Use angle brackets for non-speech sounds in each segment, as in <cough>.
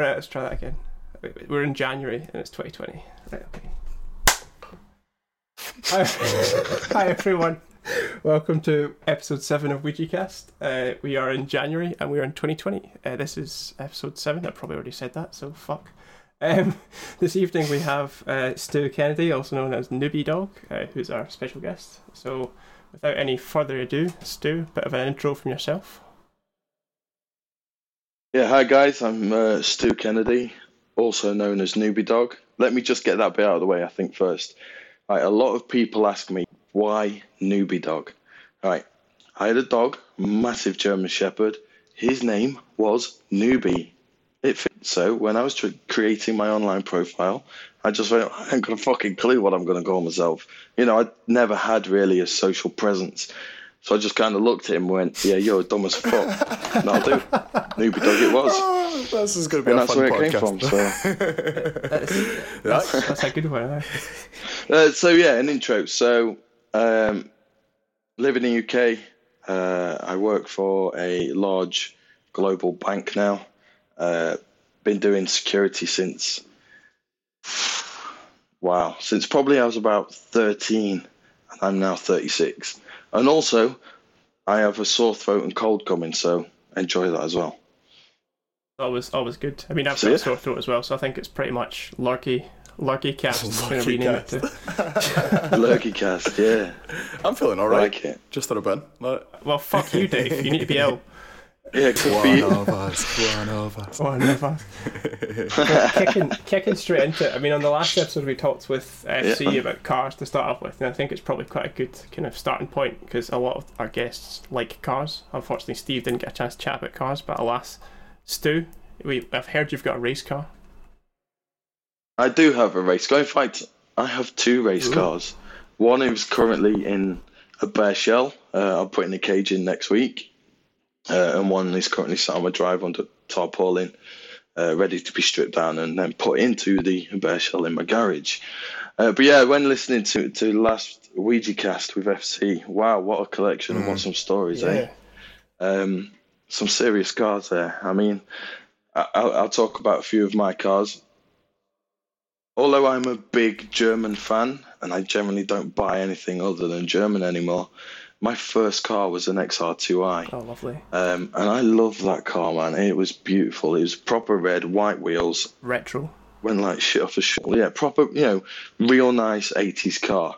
Right, let's try that again. We're in January and it's 2020. Right, okay. <laughs> Hi, everyone. Welcome to episode 7 of WouijaCast. Uh, we are in January and we are in 2020. Uh, this is episode 7. I probably already said that, so fuck. Um, <laughs> this evening we have uh, Stu Kennedy, also known as Newbie Dog, uh, who's our special guest. So without any further ado, Stu, a bit of an intro from yourself. Yeah, hi guys, I'm uh, Stu Kennedy, also known as Newbie Dog. Let me just get that bit out of the way, I think, first. Right, a lot of people ask me, why Newbie Dog? Right, I had a dog, massive German Shepherd. His name was Newbie. It fit. So when I was tr- creating my online profile, I just went, I ain't got a fucking clue what I'm going to call myself. You know, I'd never had really a social presence. So I just kind of looked at him and went, yeah, you're dumb as fuck. That'll do. Newbie Dog it was. <laughs> Oh, this is going to be And a that's fun where it came podcast. from. So. <laughs> That's, that's, that's a good one. Uh, so yeah, an intro. So um, live in the UK. Uh, I work for a large global bank now. Uh, been doing security since wow, since probably I was about thirteen, and I'm now thirty-six. And also, I have a sore throat and cold coming, so enjoy that as well. Always, always good. I mean, I've So, got yeah. a sore throat as well, so I think it's pretty much Lurky, Lurky <laughs> Cast. I'm Lurky rename it to. <laughs> Lurky cast, yeah, I'm feeling alright. Like it. Just had a bin. No. Well, fuck you, Dave. You need to be ill. <laughs> Yeah, good for One you. of us. One of us. <laughs> Oh, never. <laughs> kicking, kicking straight into it. I mean, on the last episode, we talked with FC Yeah. about cars to start off with, and I think it's probably quite a good kind of starting point because a lot of our guests like cars. Unfortunately, Steve didn't get a chance to chat about cars, but alas, Stu, we, I've heard you've got a race car. I do have a race car. In fact, I have two race Ooh. cars. One is currently in a bare shell. Uh, I'll put in the cage in next week. Uh, and one is currently sat on my drive under tarpaulin, uh, ready to be stripped down and then put into the bare shell in my garage. Uh, but yeah, when listening to to last Ouija cast with FC, wow, what a collection and what some stories, eh? Um, some serious cars there. I mean, I, I'll, I'll talk about a few of my cars. Although I'm a big German fan and I generally don't buy anything other than German anymore, my first car was an XR2i. Oh, lovely. Um, and I love that car, man. It was beautiful. It was proper red, white wheels, Retro. went like shit off a shoulder. Yeah, proper, you know, real nice 80s car.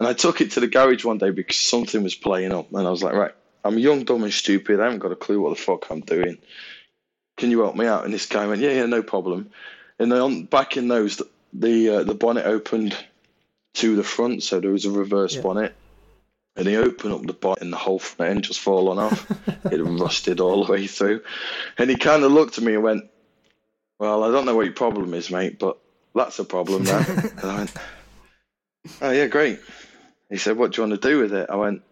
And I took it to the garage one day because something was playing up. And I was like, right, I'm young, dumb, and stupid. I haven't got a clue what the fuck I'm doing. Can you help me out? And this guy went, yeah, yeah, no problem. And then on, back in those, the uh, the bonnet opened to the front, so there was a reverse Yeah. bonnet. And he opened up the bonnet and the whole front end just fallen off. <laughs> it rusted all the way through. And he kind of looked at me and went, Well, I don't know what your problem is, mate, but that's a problem now. <laughs> and I went, Oh, yeah, great. He said, What do you want to do with it? I went,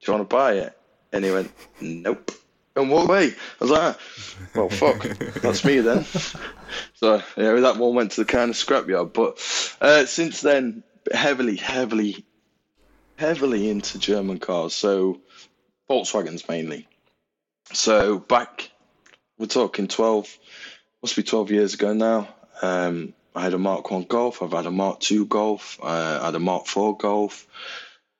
Do you want to buy it? And he went, Nope. And walked away. I was like, "Ah, Well, fuck. That's me then. <laughs> So, yeah, that one went to the kind of scrapyard. But uh, since then, heavily, heavily, heavily into German cars. So, Volkswagens mainly. So, back, we're talking 12, must be 12 years ago now. Um, I had a Mark 1 Golf, I've had a Mark 2 Golf, uh, I had a Mark 4 Golf,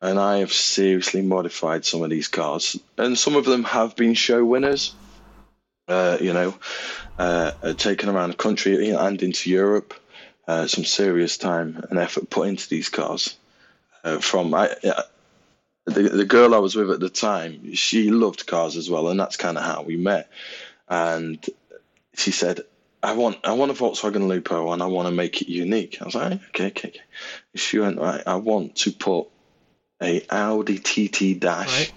and I have seriously modified some of these cars. And some of them have been show winners, uh, you know, uh, uh, taken around the country and into Europe. Uh, some serious time and effort put into these cars. Uh, from I, the the girl I was with at the time, she loved cars as well, and that's kind of how we met. And she said, "I want I want a Volkswagen Lupo, and I want to make it unique." I was like, "Okay, okay." okay. She went, "Right, I want to put a Audi TT Dash." Right.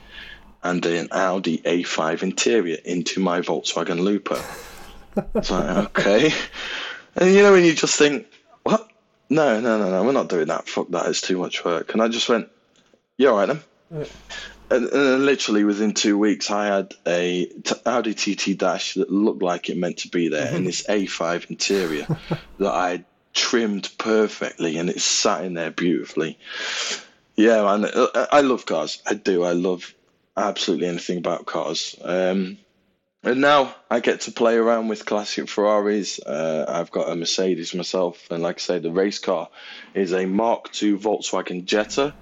and an Audi A5 interior into my Volkswagen Lupo. <laughs> It's like, okay. And you know, when you just think? No, no, no, no, we're not doing that. Fuck that, it's too much work. And I just went, yeah, all right then. Right. And, and literally within two weeks, I had a t- Audi TT Dash that looked like it meant to be there, in this A5 interior <laughs> that I trimmed perfectly, and it sat in there beautifully. Yeah, man, I- I love cars. I do. I love absolutely anything about cars. Um, and now I get to play around with classic Ferraris. Uh, I've got a Mercedes myself, and like I say, the race car is a Mark II Volkswagen Jetta.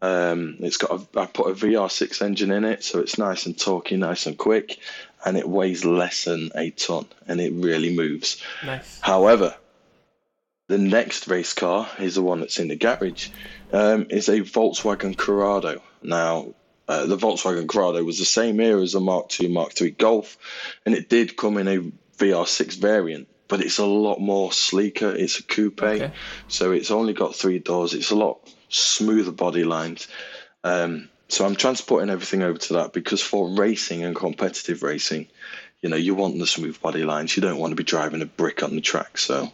Um, it's got a, I put a VR6 engine in it, so it's nice and torquey, nice and quick, and it weighs less than a ton, and it really moves. Nice. However, the next race car is the one that's in the garage. Um, is a Volkswagen Corrado. Now, uh, the Volkswagen Corrado was the same era as the Mark II, Mark III Golf, and it did come in a VR6 variant, but it's a lot more sleeker. It's a coupe, Okay. so it's only got three doors. It's a lot smoother body lines. Um, so I'm transporting everything over to that because for racing and competitive racing, you know, you want the smooth body lines. You don't want to be driving a brick on the track. So,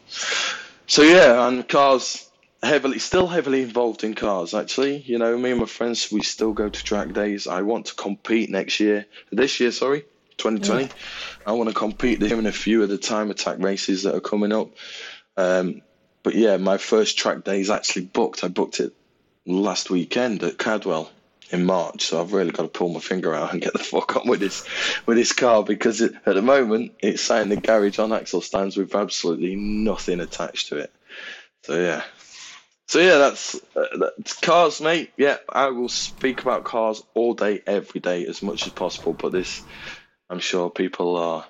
so yeah, and cars heavily, still heavily involved in cars. Actually, you know, me and my friends, we still go to track days. I want to compete next year, this year, sorry, 2020. I want to compete there in a few of the time attack races that are coming up. Um, but yeah, my first track day is actually booked. I booked it last weekend at Cadwell in March, so I've really got to pull my finger out and get the fuck on with this with this car because it, at the moment it's sat in the garage on axle stands with absolutely nothing attached to it. So yeah, so yeah, that's, uh, that's cars, mate. Yeah, I will speak about cars all day, every day, as much as possible. But this, I'm sure people are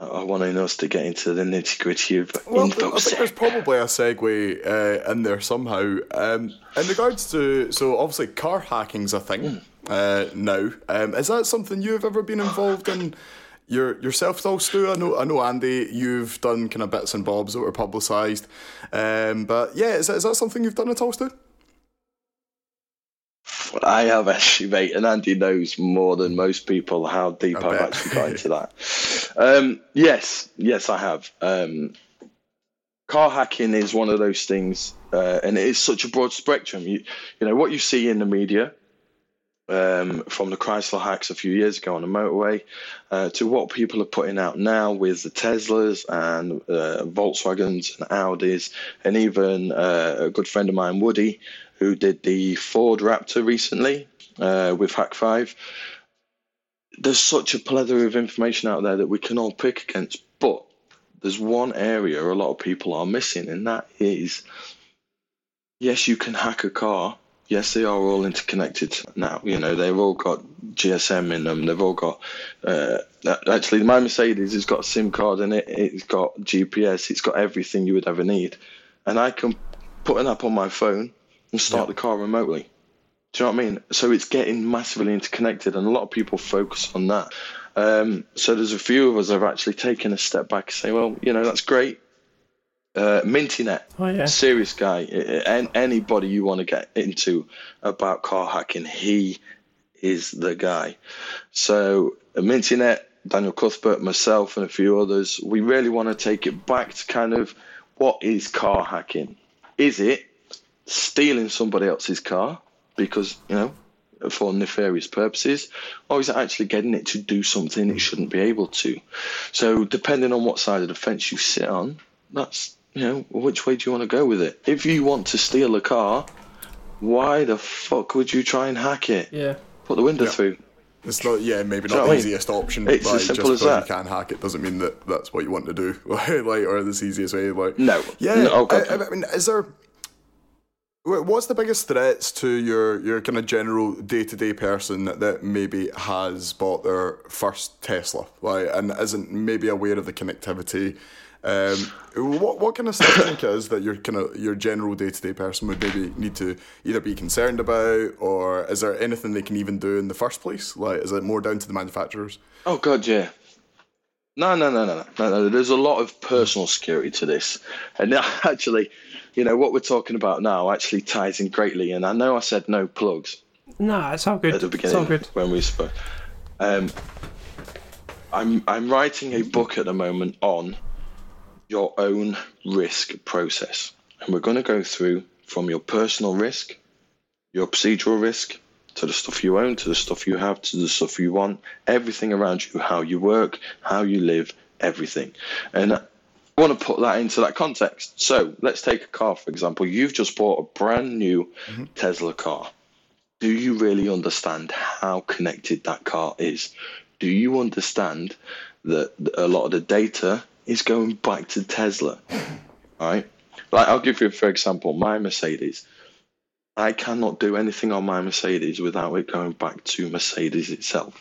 are wanting us to get into the nitty gritty of Well. I think there's probably a segue uh, in there somehow. Um, in regards to, so obviously car hacking's a thing uh, now. Um, is that something you've ever been involved in your, yourself, though, Stu? I know, I know, Andy, you've done kind of bits and bobs that were publicised. Um, but yeah, is that, is that something you've done at all, Stu? I have actually, mate, and Andy knows more than most people how deep I've actually got into that. <laughs> Um, yes, yes, I have. Um, car hacking is one of those things, uh, and it is such a broad spectrum. You, you know, what you see in the media, um, from the Chrysler hacks a few years ago on the motorway, uh, to what people are putting out now with the Teslas and uh, Volkswagens and Audis, and even uh, a good friend of mine, Woody, who did the Ford Raptor recently uh, with Hak5. There's such a plethora of information out there that we can all pick against, but there's one area a lot of people are missing, and that is yes, you can hack a car. Yes, they are all interconnected now. You know, they've all got GSM in them. They've all got. Uh, actually, my Mercedes has got a SIM card in it. It's got GPS. It's got everything you would ever need, and I can put an app on my phone and start the car remotely. Do you know what I mean? So it's getting massively interconnected, and a lot of people focus on that. Um, so there's a few of us that have actually taken a step back and say, well, you know, that's great. Uh, Mintynet, Oh yeah. serious guy. And anybody you want to get into about car hacking, he is the guy. So uh, Mintynet, Daniel Cuthbert, myself, and a few others, we really want to take it back to kind of what is car hacking? Is it stealing somebody else's car because you know for nefarious purposes, or is it actually getting it to do something it shouldn't be able to? So depending on what side of the fence you sit on, that's you know which way do you want to go with it. If you want to steal a car, why the fuck would you try and hack it? Yeah. Put the window Yeah. through. It's not, yeah, maybe Do you know not what I the mean? easiest option. It's like, as simple just as because that. you can hack it doesn't mean that that's what you want to do, <laughs> like, or this easiest way. Like, No. yeah. No, oh, God, I, no. I mean, is there? What's the biggest threats to your your kind of general day to day person that maybe has bought their first Tesla, like, and isn't maybe aware of the connectivity? Um, what what kind of stuff do you think it is that your kind of your general day to day person would maybe need to either be concerned about, or is there anything they can even do in the first place? Like, is it more down to the manufacturers? Oh god, yeah. No, no, no, no, no, no, no. There's a lot of personal security to this, and <laughs> actually, you know what we're talking about now actually ties in greatly. And I know I said no plugs No, it's all good. at the beginning, It's all good. when we spoke. Um, I'm I'm writing a book at the moment on your own risk process, and we're going to go through from your personal risk, your procedural risk, to the stuff you own, to the stuff you have, to the stuff you want, everything around you, how you work, how you live, everything. And I want to put that into that context. So let's take a car, for example. You've just bought a brand new mm-hmm. Tesla car. Do you really understand how connected that car is? do you understand that a lot of the data is going back to Tesla? Right? Like, I'll give you, for example, my Mercedes. I cannot do anything on my Mercedes without it going back to Mercedes itself.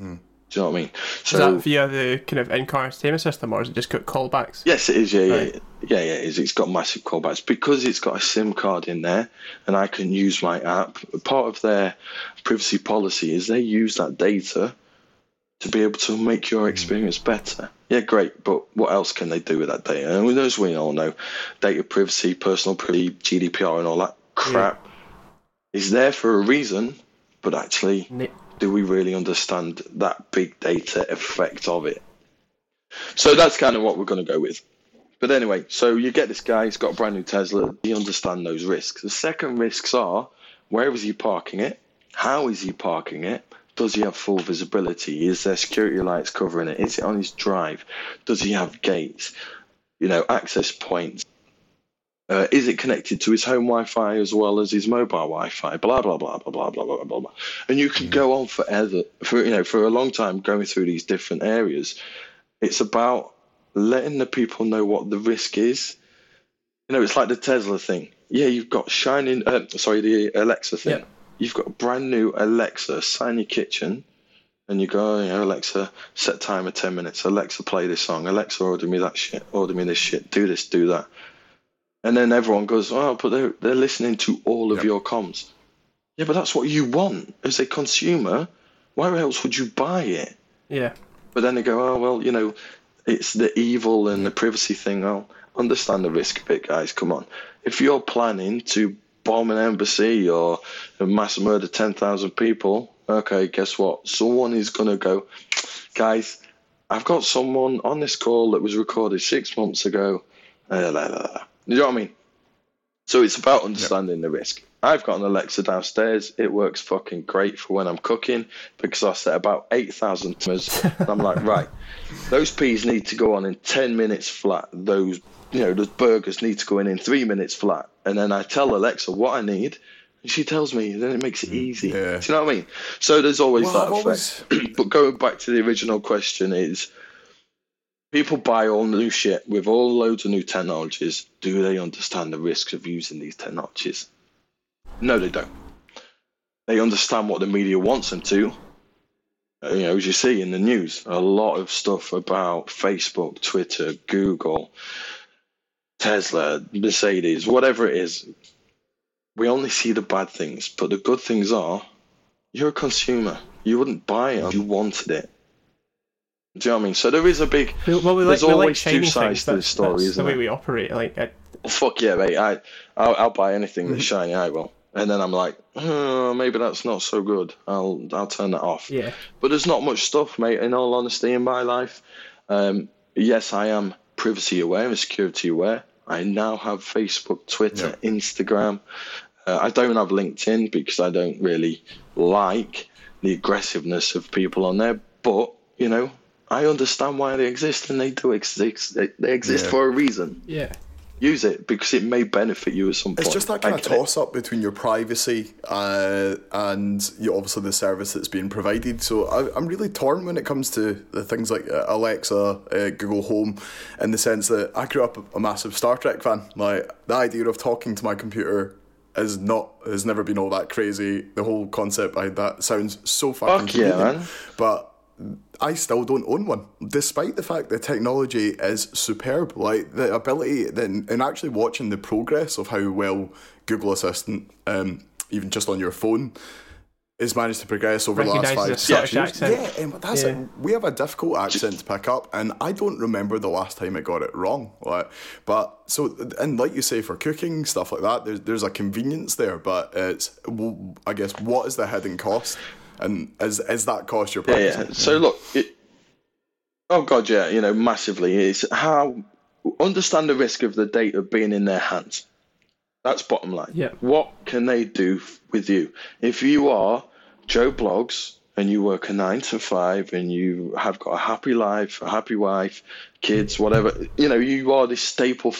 Mm. Do you know what I mean? So, is that via the kind of in-car entertainment system, or is it just got callbacks? Yes, it is. Yeah, right. yeah, yeah, yeah. It is. It's got massive callbacks because it's got a SIM card in there, and I can use my app. Part of their privacy policy is they use that data to be able to make your hmm. experience better. Yeah, great, but what else can they do with that data? And as we all know, data privacy, personal privacy, GDPR, and all that crap yeah. is there for a reason, but actually do we really understand that big data effect of it? So that's kind of what we're going to go with. But anyway, so you get this guy, he's got a brand new Tesla, he understands those risks. The second risks are where is he parking it? How is he parking it? Does he have full visibility? Is there security lights covering it? Is it on his drive? Does he have gates? You know, access points. Uh, is it connected to his home Wi-Fi as well as his mobile Wi-Fi? Blah blah blah blah blah blah blah blah. blah. And you can go on forever, for you know, for a long time going through these different areas. It's about letting the people know what the risk is. You know, it's like the Tesla thing. Yeah, you've got shining. Uh, sorry, the Alexa thing. Yeah. You've got a brand new Alexa sat in your kitchen, and you go, oh, you know, Alexa, set timer ten minutes. Alexa, play this song. Alexa, order me that shit. Order me this shit. Do this. Do that and then everyone goes, oh, but they're, they're listening to all of yep. your comms. Yeah, but that's what you want as a consumer. Why else would you buy it? Yeah. But then they go, oh, well, you know, it's the evil and the privacy thing. I'll understand the risk a bit, guys. Come on. If you're planning to bomb an embassy or mass murder 10,000 people, okay, guess what? Someone is going to go, guys, I've got someone on this call that was recorded six months ago. Uh, you know what I mean? So it's about understanding yep. the risk. I've got an Alexa downstairs. It works fucking great for when I'm cooking because I set about 8,000 timers. I'm like, <laughs> right, those peas need to go on in 10 minutes flat. Those, you know, those burgers need to go in in three minutes flat. And then I tell Alexa what I need. And she tells me, then it makes it mm, easy. Yeah. Do you know what I mean? So there's always well, that effect. <clears throat> But going back to the original question is, people buy all new shit with all loads of new technologies. Do they understand the risks of using these technologies? No, they don't. They understand what the media wants them to. Uh, you know, as you see in the news, a lot of stuff about Facebook, Twitter, Google, Tesla, Mercedes, whatever it is. We only see the bad things, but the good things are you're a consumer. You wouldn't buy it if you wanted it. Do you know what I mean? So there is a big. Well, we like, there's always like two sides to the story, isn't the way it? we operate. Like, I... well, fuck yeah, mate! I, I'll, I'll buy anything that's <laughs> shiny. I will, and then I'm like, oh, maybe that's not so good. I'll, I'll turn that off. Yeah. But there's not much stuff, mate. In all honesty, in my life, um, yes, I am privacy aware and security aware. I now have Facebook, Twitter, yeah. Instagram. Uh, I don't have LinkedIn because I don't really like the aggressiveness of people on there. But you know, I understand why they exist, and they do exist. They, they exist yeah. for a reason. Yeah. Use it because it may benefit you at some point. It's just that kind of toss up between your privacy uh, and you obviously the service that's being provided. So I, am really torn when it comes to the things like uh, Alexa, uh, Google Home, in the sense that I grew up a massive Star Trek fan. Like the idea of talking to my computer is not has never been all that crazy. The whole concept behind that sounds so fucking Fuck yeah, man. But I still don't own one, despite the fact the technology is superb. Like the ability, then, and actually watching the progress of how well Google Assistant, um, even just on your phone, has managed to progress over the last five six years. Accent. Yeah, and that's yeah. we have a difficult accent to pick up, and I don't remember the last time it got it wrong. Like, but so and like you say for cooking stuff like that, there's there's a convenience there, but it's I guess what is the hidden cost? And is is that cost your privacy? Yeah, yeah. So look, it, oh god, yeah, you know, massively. It's how understand the risk of the data being in their hands. That's bottom line. Yeah. What can they do with you if you are Joe Bloggs and you work a nine to five and you have got a happy life, a happy wife, kids, whatever. You know, you are this staple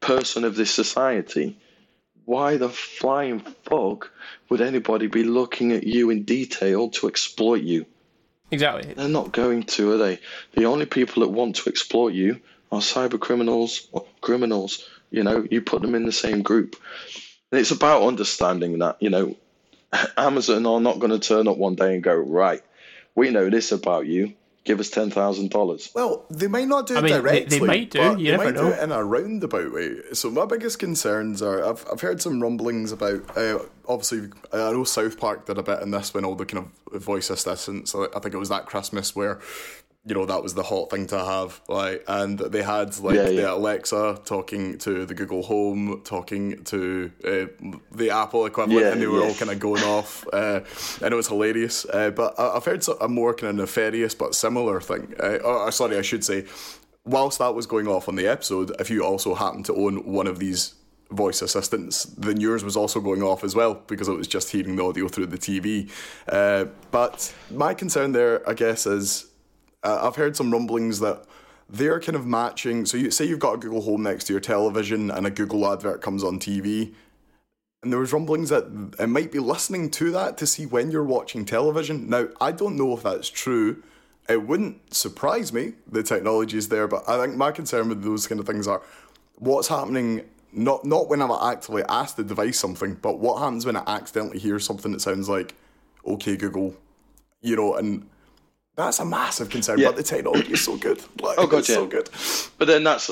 person of this society why the flying fuck would anybody be looking at you in detail to exploit you? Exactly. They're not going to, are they? The only people that want to exploit you are cyber criminals or criminals. You know, you put them in the same group. And it's about understanding that, you know, Amazon are not going to turn up one day and go, right, we know this about you. Give us ten thousand dollars. Well, they might not do it mean, directly. they might do, you they never might know. do it in a roundabout way. So my biggest concerns are I've I've heard some rumblings about. Uh, obviously, I know South Park did a bit in this when all the kind of voice assistants. I think it was that Christmas where. You know that was the hot thing to have, like, and they had like Yeah, the. Alexa talking to the Google Home, talking to uh, the Apple equivalent, Yeah, and they were yeah. all kind of going off. Uh, and it was hilarious. Uh, but I- I've heard a more kind of nefarious but similar thing. Uh, or, sorry, I should say, whilst that was going off on the episode, if you also happen to own one of these voice assistants, then yours was also going off as well because it was just hearing the audio through the TV. Uh, but my concern there, I guess, is uh, I've heard some rumblings that they're kind of matching. So you say you've got a Google Home next to your television, and a Google advert comes on TV, and there was rumblings that it might be listening to that to see when you're watching television. Now I don't know if that's true. It wouldn't surprise me. The technology is there, but I think my concern with those kind of things are what's happening. Not not when I'm actively asked the device something, but what happens when I accidentally hear something that sounds like "Okay Google," you know, and that's a massive concern. Yeah. But the technology is so good. Like, Oh, God, it's yeah. so good. But then that's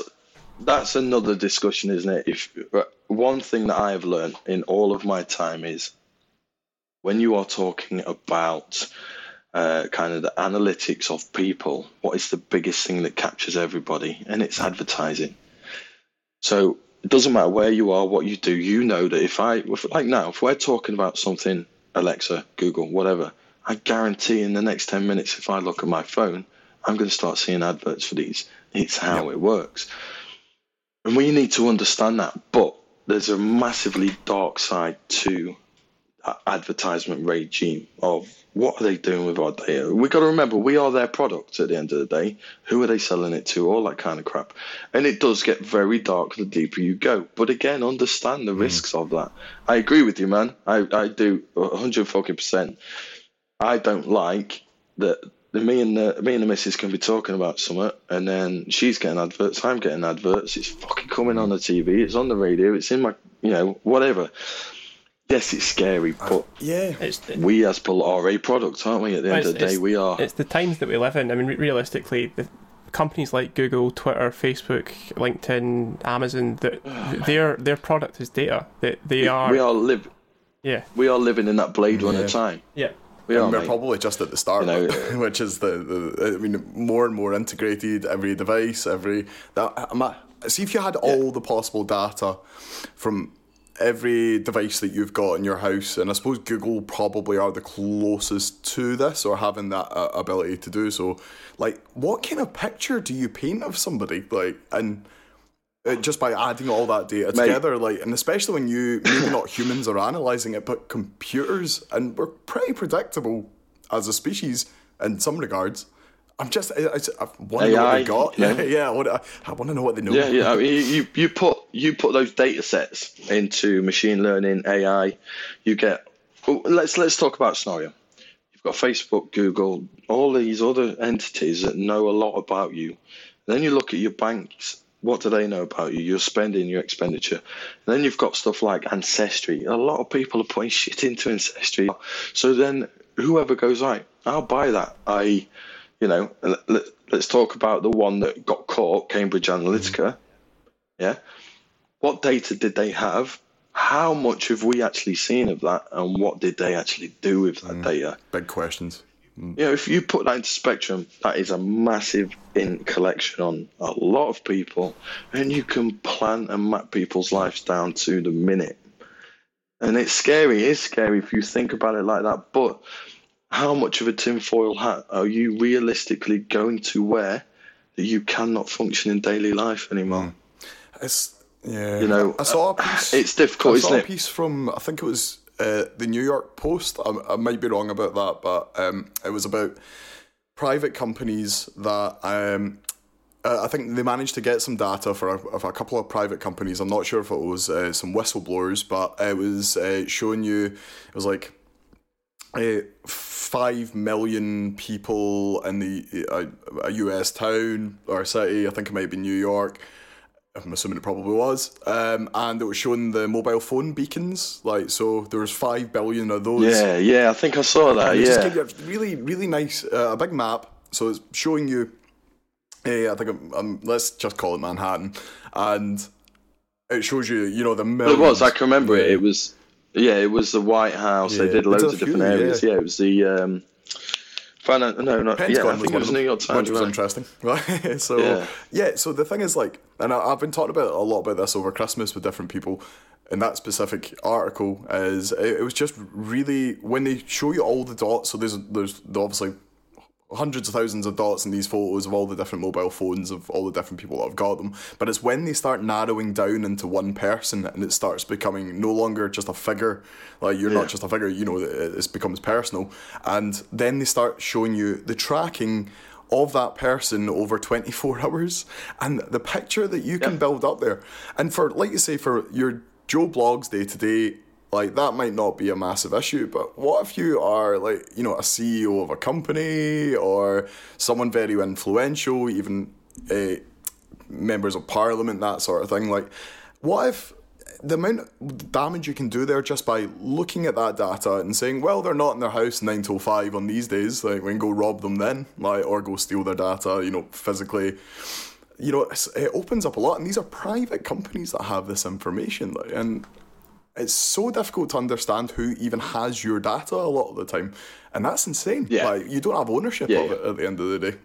that's another discussion, isn't it? If one thing that I have learned in all of my time is when you are talking about uh, kind of the analytics of people, what is the biggest thing that captures everybody? And it's advertising. So it doesn't matter where you are, what you do. You know that if I, if, like now, if we're talking about something, Alexa, Google, whatever, I guarantee in the next ten minutes, if I look at my phone, I'm going to start seeing adverts for these. It's how it works. And we need to understand that. But there's a massively dark side to advertisement regime of what are they doing with our data. We've got to remember we are their product at the end of the day. Who are they selling it to? All that kind of crap. And it does get very dark the deeper you go. But again, understand the mm. risks of that. I agree with you, man. I, I do 100 fucking percent. I don't like that the me and the me and the missus can be talking about something and then she's getting adverts, I'm getting adverts, it's fucking coming on the TV, it's on the radio, it's in my you know, whatever. Yes, it's scary, but Yeah. It's we as people are a product, aren't we? At the end of the day, we are. It's the times that we live in. I mean, realistically, the companies like Google, Twitter, Facebook, LinkedIn, Amazon, that <sighs> their their product is data. That they, are, We are live. yeah, We are living in that Blade Runner Yeah. time. yeah. We are. We're probably just at the start, You know, <laughs> which is the, the I mean more and more integrated. Every device, every that I'm at- see if you had all the possible data from every device that you've got in your house, and I suppose Google probably are the closest to this or having that uh, ability to do so. Like, what kind of picture do you paint of somebody? Like, and uh, just by adding all that data Mate. together, like, and especially when you maybe not humans are analyzing it, but computers, and we're pretty predictable as a species in some regards. I'm just, I, I, want to know what they got. yeah. Yeah, <laughs> yeah. I want to, I want to know what they know. Yeah, yeah. I mean, you you put you put those data sets into machine learning, AI. You get. well, Let's let's talk about scenario. You've got Facebook, Google, all these other entities that know a lot about you. Then you look at your banks. What do they know about you? Your spending, your expenditure. then you've got stuff like Ancestry. A lot of people are putting shit into Ancestry. So then whoever goes right, I'll buy that. I, you know, let, let's talk about the one that got caught, Cambridge Analytica. Mm-hmm. Yeah. What data did they have? How much have we actually seen of that? And what did they actually do with that mm. data? Big questions. You know, if you put that into Spectrum, that is a massive in collection on a lot of people, and you can plan and map people's lives down to the minute. And it's scary. It's scary if you think about it like that. But how much of a tinfoil hat are you realistically going to wear that you cannot function in daily life anymore? Mm. It's yeah. You know, I saw a piece. it's difficult, I saw isn't a it? piece from I think it was uh, the New York Post. I, I might be wrong about that, but um, it was about private companies that um, uh, I think they managed to get some data for a, of a couple of private companies. I'm not sure if it was uh, some whistleblowers, but it was uh, showing you it was like uh, five million people in the a, a US town or city. I think it might be New York. I'm assuming it probably was. Um, and it was showing the mobile phone beacons. Like so, there was five billion of those. Yeah, yeah, I think I saw that. And it just Yeah, you a really, really nice, uh, a big map. So it's showing you. Uh, I think I'm, I'm, let's just call it Manhattan, and it shows you, you know, the it was. I can remember it. It was. Yeah, it was the White House. Yeah. They did loads of different few, areas. yeah. Yeah, it was the. Um, Finan- uh, no, not Pentagon yeah. I think it was New York which was interesting. <laughs> Right? so Yeah. yeah. so the thing is, like, and I, I've been talking about a lot about this over Christmas with different people. In that specific article, is it, it was just really when they show you all the dots. So there's there's obviously hundreds of thousands of dots in these photos of all the different mobile phones of all the different people that have got them. But it's when they start narrowing down into one person and it starts becoming no longer just a figure. Like you're Yeah. not just a figure, you know, it, it becomes personal. And then they start showing you the tracking of that person over 24 <laughs> hours and the picture that you can build up there. And for, like you say, for your Joe Bloggs day to day, like that might not be a massive issue, but what if you are like, you know, a CEO of a company or someone very influential, even uh, members of parliament, that sort of thing? Like, what if the amount of damage you can do there just by looking at that data and saying, well, they're not in their house nine till five on these days, like we can go rob them then, like or go steal their data, you know, physically. You know, it opens up a lot, and these are private companies that have this information, and it's so difficult to understand who even has your data a lot of the time, and that's insane. Yeah. Like you don't have ownership Yeah, of yeah. it at the end of the day.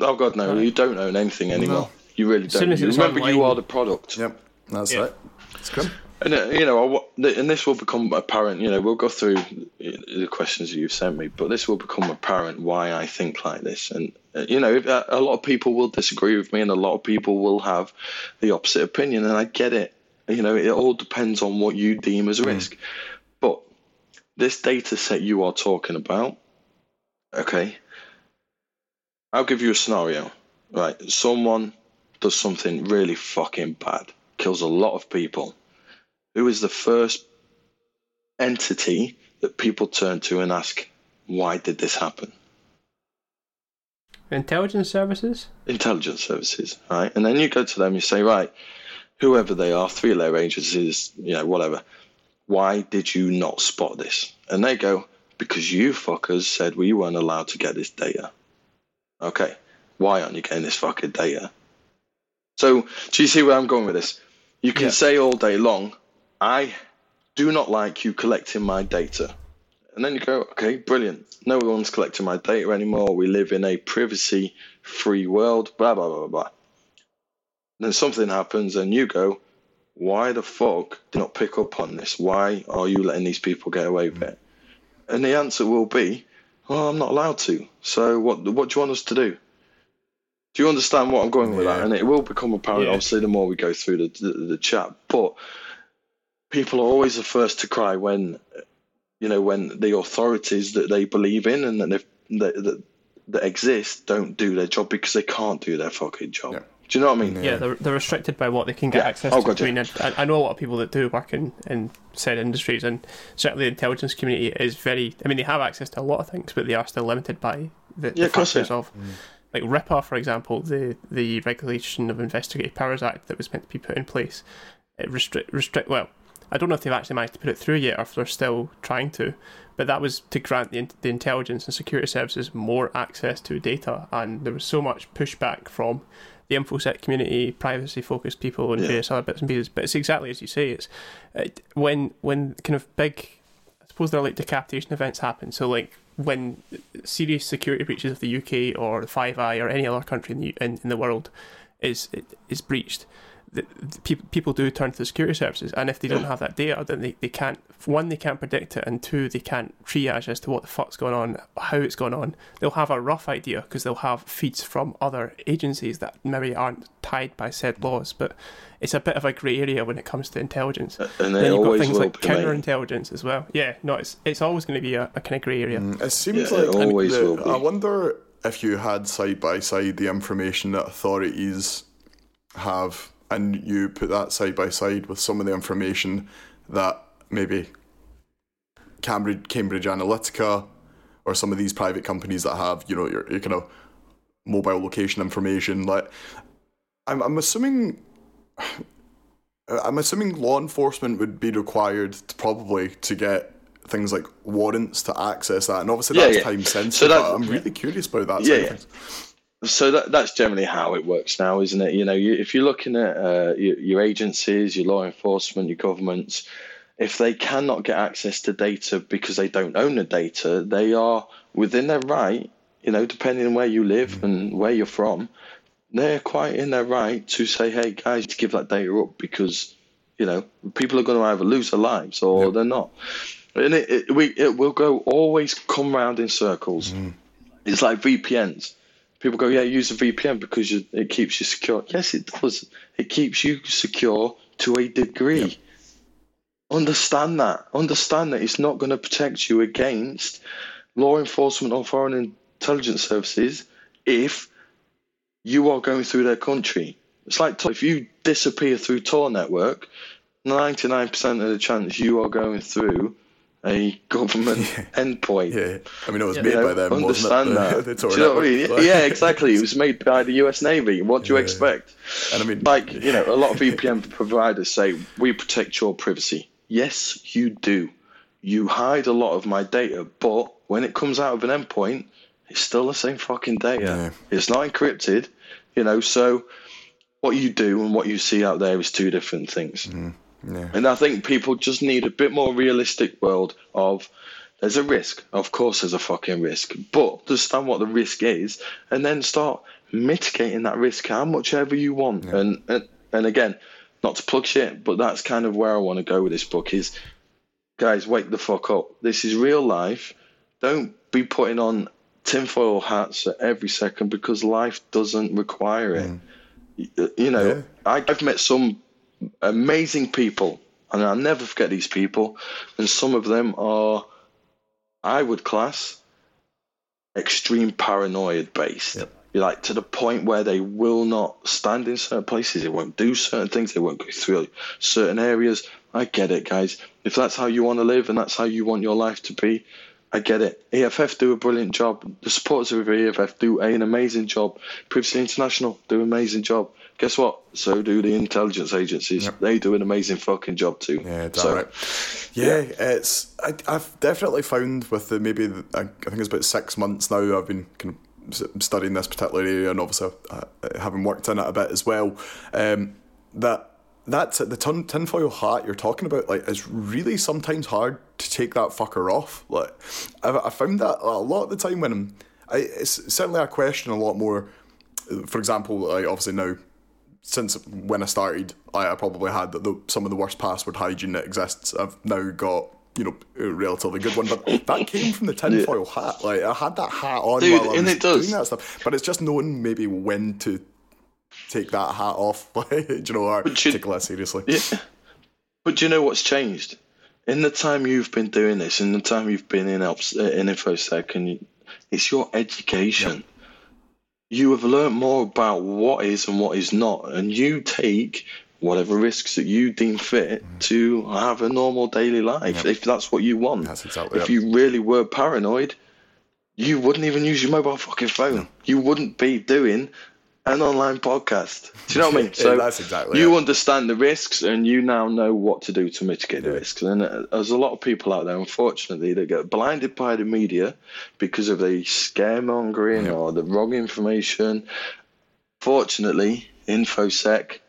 Oh God, no! You don't own anything anymore. You really don't. as You it's remember, you are the product. Yep, that's Yeah. it. It's grim. And uh, you know, I wa- th- and this will become apparent. You know, we'll go through uh, the questions that you've sent me, but this will become apparent why I think like this. And uh, you know, uh, a lot of people will disagree with me, and a lot of people will have the opposite opinion, and I get it. You know, it all depends on what you deem as mm. risk. But this data set you are talking about, okay? I'll give you a scenario. Right, someone does something really fucking bad, kills a lot of people. Who is the first entity that people turn to and ask, why did this happen? Intelligence services? Intelligence services, right? And then you go to them, you say, right, whoever they are, three layer agencies, you know, whatever, why did you not spot this? And they go, because you fuckers said we weren't allowed to get this data. Okay, why aren't you getting this fucking data? So, do you see where I'm going with this? You can Yeah. say all day long, I do not like you collecting my data. And then you go, okay, brilliant. No one's collecting my data anymore. We live in a privacy free world, blah, blah, blah, blah. Then something happens and you go, why the fuck did not pick up on this? Why are you letting these people get away with it? And the answer will be, well, I'm not allowed to. So what, what do you want us to do? Do you understand what I'm going with that? And it will become apparent, Yeah. obviously, the more we go through the, the, the chat. But people are always the first to cry when you know when the authorities that they believe in and that that, that that exist don't do their job because they can't do their fucking job. Yeah. Do you know what I mean? Yeah, they're, they're restricted by what they can get Yeah. access Oh, to. gotcha. I mean, I, I know a lot of people that do work in, in said industries, and certainly the intelligence community is very. I mean, they have access to a lot of things, but they are still limited by the, Yeah, the of factors yeah. of. Like RIPA, for example, the, the Regulation of Investigative Powers Act that was meant to be put in place, it restrict restrict. Well, I don't know if they've actually managed to put it through yet, or if they're still trying to. But that was to grant the, the intelligence and security services more access to data, and there was so much pushback from the infosec community, privacy-focused people, and Yeah. various other bits and pieces. But it's exactly as you say. It's it, when when kind of big, I suppose they're like decapitation events happen. So like when serious security breaches of the UK or the Five Eye or any other country in the in, in the world is is breached, the, the people people do turn to the security services, and if they don't have that data, then they, they can't. One, they can't predict it, and two, they can't triage as to what the fuck's going on, how it's going on. They'll have a rough idea because they'll have feeds from other agencies that maybe aren't tied by said laws, but it's a bit of a grey area when it comes to intelligence. And then you've got things like be. mate. counterintelligence as well. Yeah, no, it's it's always going to be a, a kind of grey area. Mm, it seems Yeah, like it always the- will be. I wonder if you had side by side the information that authorities have, and you put that side by side with some of the information that maybe Cambridge, Cambridge Analytica or some of these private companies that have you know your, your kind of mobile location information. Like, I'm I'm assuming. I'm assuming law enforcement would be required to probably to get things like warrants to access that, and obviously Yeah, that's yeah. time sensitive. So that- I'm really curious about that. Yeah, yeah. So that that's generally how it works now, isn't it? You know, you, if you're looking at uh, your, your agencies, your law enforcement, your governments, if they cannot get access to data because they don't own the data, they are within their right. You know, depending on where you live and where you're from, they're quite in their right to say, "Hey, guys, give that data up because you know people are going to either lose their lives or they're not." And it, it we it will go always come round in circles. It's like VPNs. People go, yeah, use a VPN because you, it keeps you secure. Yes, it does. It keeps you secure to a degree. Understand that. Understand that it's not going to protect you against law enforcement or foreign intelligence services if you are going through their country. It's like if you disappear through Tor network, 99% of the chance you are going through a government <laughs> endpoint. Yeah, I mean it was Yeah. made You know, by them, understand that. <laughs> The Do Tor you know what I mean? <laughs> Yeah, exactly. It was made by the U.S. Navy. What do you Yeah. expect? And I mean, Like you know, a lot of VPN providers say we protect your privacy. Yes, you do. You hide a lot of my data, but when it comes out of an endpoint, it's still the same fucking data. Yeah. It's not encrypted. You know, so what you do and what you see out there is two different things. Mm-hmm. Yeah. And I think people just need a bit more realistic world of there's a risk. Of course there's a fucking risk. But understand what the risk is and then start mitigating that risk how much ever you want. And, and and again, not to plug shit, but that's kind of where I want to go with this book is guys, wake the fuck up. This is real life. Don't be putting on tinfoil hats at every second because life doesn't require it. Mm. Y- You know, Yeah. I, I've met some amazing people, and I'll never forget these people. And some of them are, I would class, extreme paranoid based. Yep. Like to the point where they will not stand in certain places, they won't do certain things, they won't go through certain areas. I get it, guys. If that's how you want to live and that's how you want your life to be, I get it. EFF do a brilliant job. The supporters of EFF do an amazing job. Privacy International do an amazing job. Guess what? So do the intelligence agencies. They do an amazing fucking job too. Yeah, so, right. Yeah, it's I, I've definitely found with the maybe the, I, I think it's about six months now. I've been kind of studying this particular area and obviously uh, having worked in it a bit as well. Um, that that's the tin, tinfoil hat you're talking about. Like, is really sometimes hard to take that fucker off. Like, I, I found that a lot of the time when I'm. I, it's certainly a question a lot more. For example, like obviously now since when I started, I, I probably had the, some of the worst password hygiene that exists. I've now got you know a relatively good one, but that came from the tinfoil hat. Like I had that hat on Dude, while I was doing that stuff, but it's just knowing maybe when to take that hat off. <laughs> Do you know, or But you- take less seriously. Yeah. But do you know what's changed? In the time you've been doing this, in the time you've been in Ops, uh, in InfoSec, and you, it's your education. You have learned more about what is and what is not, and you take whatever risks that you deem fit mm-hmm. to have a normal daily life, if that's what you want. That's exactly If it. you really were paranoid, you wouldn't even use your mobile fucking phone. You wouldn't be doing an online podcast. Do you know what I mean? <laughs> Yeah, that's exactly you it. understand the risks, and you now know what to do to mitigate the risks. And uh, there's a lot of people out there, unfortunately, that get blinded by the media because of the scaremongering Yeah. or the wrong information. Fortunately, infosec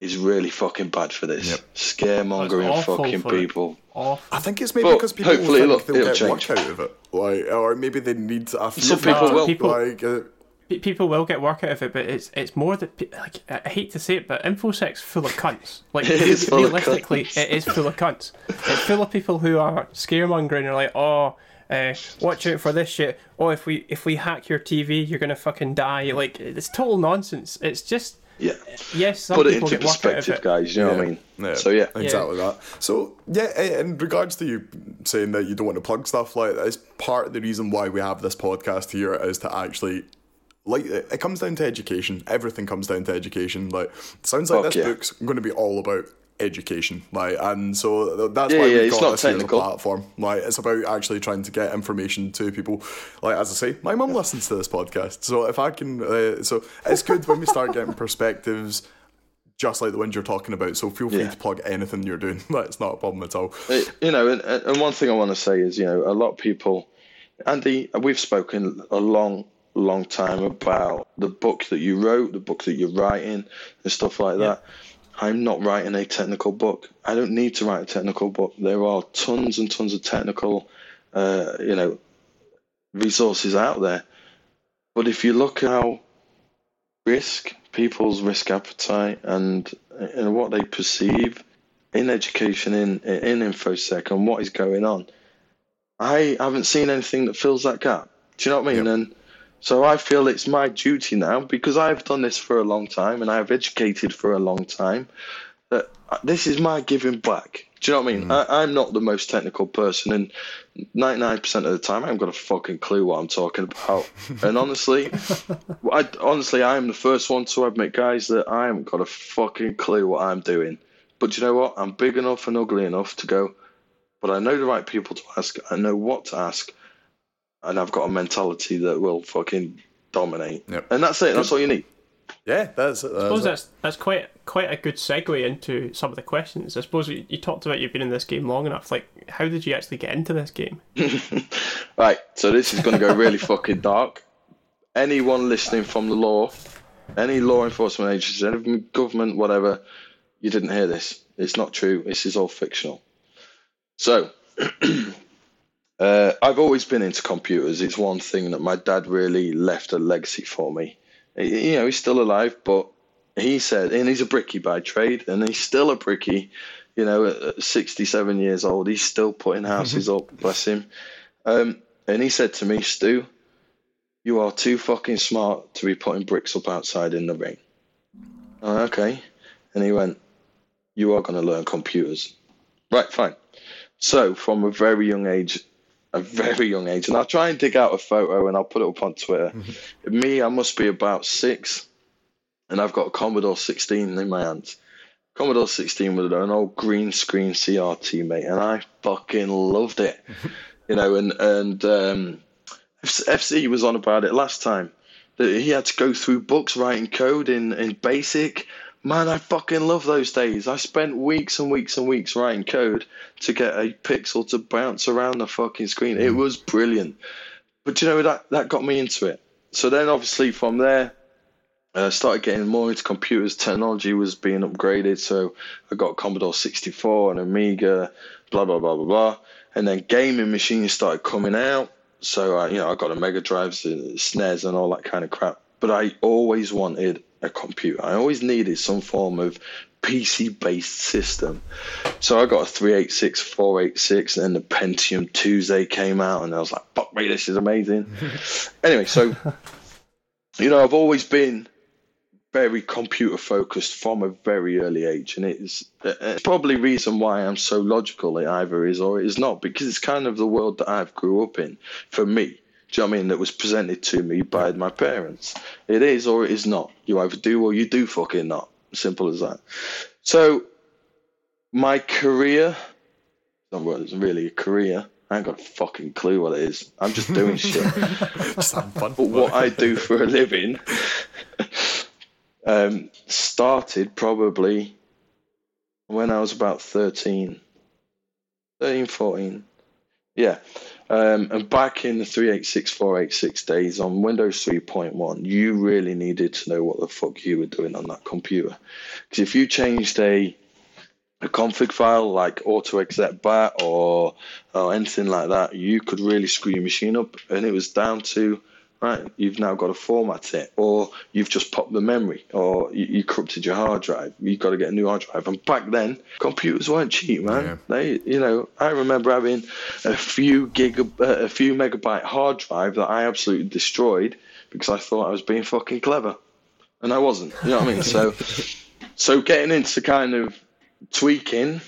is really fucking bad for this. Yep. Scaremongering fucking people. I think it's maybe Well, because people hopefully, think look, they'll get change. work out of it, like, or maybe they need to. few Some people will. People- like. Uh, Pe- People will get work out of it, but it's it's more that like I hate to say it, but infosec's full of cunts. <laughs> Like It is re- full of realistically, cunts. it is full of cunts. It's full of people who are scaremongering. Are like, oh, uh, watch out for this shit. Oh, if we if we hack your TV, you're gonna fucking die. Like it's total nonsense. It's just Yeah. yes, some Put it people into get work out of perspective, it. guys. You know what I mean? Yeah. So, yeah. exactly that. So yeah, in regards to you saying that you don't want to plug stuff, like that is part of the reason why we have this podcast here is to actually. Like it comes down to education. Everything comes down to education. Like it sounds like Fuck this yeah. book's going to be all about education, like, and so that's Yeah, why yeah, we've got not this here as a technical. platform. Like, it's about actually trying to get information to people. Like, as I say, my mum listens to this podcast, so if I can, uh, so it's good when we start getting <laughs> perspectives. Just like the ones you're talking about, so feel free Yeah. to plug anything you're doing. <laughs> That's not a problem at all. Uh, you know, and, and one thing I want to say is, you know, a lot of people, Andy, we've spoken a long, long time about the book that you wrote, the book that you're writing, and stuff like that. I'm not writing a technical book. I don't need to write a technical book. There are tons and tons of technical, uh, you know, resources out there. But if you look how risk, people's risk appetite, and and what they perceive in education, in in infosec, and what is going on, I haven't seen anything that fills that gap. Do you know what I mean? Yep. And so I feel it's my duty now because I've done this for a long time and I've educated for a long time. That this is my giving back. Do you know what I mean? Mm. I, I'm not the most technical person, and 99% of the time, I haven't got a fucking clue what I'm talking about. <laughs> and honestly, I, honestly, I am the first one to admit, guys, that I haven't got a fucking clue what I'm doing. But you know what? I'm big enough and ugly enough to go. But I know the right people to ask. I know what to ask, and I've got a mentality that will fucking dominate. Yep. And that's it. That's all you need. Yeah, that's it. I suppose That's that's that's quite quite a good segue into some of the questions. I suppose you, you talked about you've been in this game long enough. Like, how did you actually get into this game? <laughs> Right, so this is going to go really <laughs> fucking dark. Anyone listening from the law, any law enforcement agencies, any government, whatever, you didn't hear this. It's not true. This is all fictional. So, <clears throat> uh, I've always been into computers. It's one thing that my dad really left a legacy for me. You know, he's still alive, but he said, and he's a brickie by trade, and he's still a brickie. You know, at 67 years old, he's still putting <laughs> houses up. Bless him. Um, and he said to me, Stu, you are too fucking smart to be putting bricks up outside in the rain. Oh, okay. And he went, You are going to learn computers. Right, fine. So, from a very young age, a very young age, and I'll try and dig out a photo and I'll put it up on Twitter. Me, I must be about six, and I've got a Commodore 16 in my hands. Commodore 16 with an old green screen CRT, mate, and I fucking loved it. <laughs> you know, and and um, FC was on about it last time that he had to go through books writing code in in BASIC. Man, I fucking love those days. I spent weeks and weeks and weeks writing code to get a pixel to bounce around the fucking screen. It mm. was brilliant. But you know that that got me into it. So then, obviously, from there, I started getting more into computers. Technology was being upgraded, so I got Commodore 64 and Amiga, blah blah blah blah blah. And then gaming machines started coming out. So I, you know, I got a Mega Drives, SNES, and all that kind of crap. But I always wanted a computer. I always needed some form of PC-based system. So I got a 386, 486, and then the Pentium Tuesday came out, and I was like, "Fuck me, this is amazing." <laughs> anyway, so you know, I've always been very computer focused from a very early age, and it's, it's probably reason why I'm so logical. It either is or it is not because it's kind of the world that I've grew up in. For me, do you know I mean? That was presented to me by my parents. It is or it is not. You either do or you do fucking not. Simple as that. So, my career, not really a career. I ain't got a fucking clue what it is. I'm just doing <laughs> shit. Just having fun. But what I do for a living um, started probably when I was about 13, 13 14. Yeah. Um, and back in the 386, 486 days on Windows 3.1, you really needed to know what the fuck you were doing on that computer. Because if you changed a a config file like autoexec or or anything like that, you could really screw your machine up. And it was down to right, you've now got to format it, or you've just popped the memory, or you, you corrupted your hard drive. You've got to get a new hard drive. And back then, computers weren't cheap, man. Yeah. They, you know, I remember having a few gig, uh, a few megabyte hard drive that I absolutely destroyed because I thought I was being fucking clever, and I wasn't. You know what I mean? So, <laughs> so getting into kind of tweaking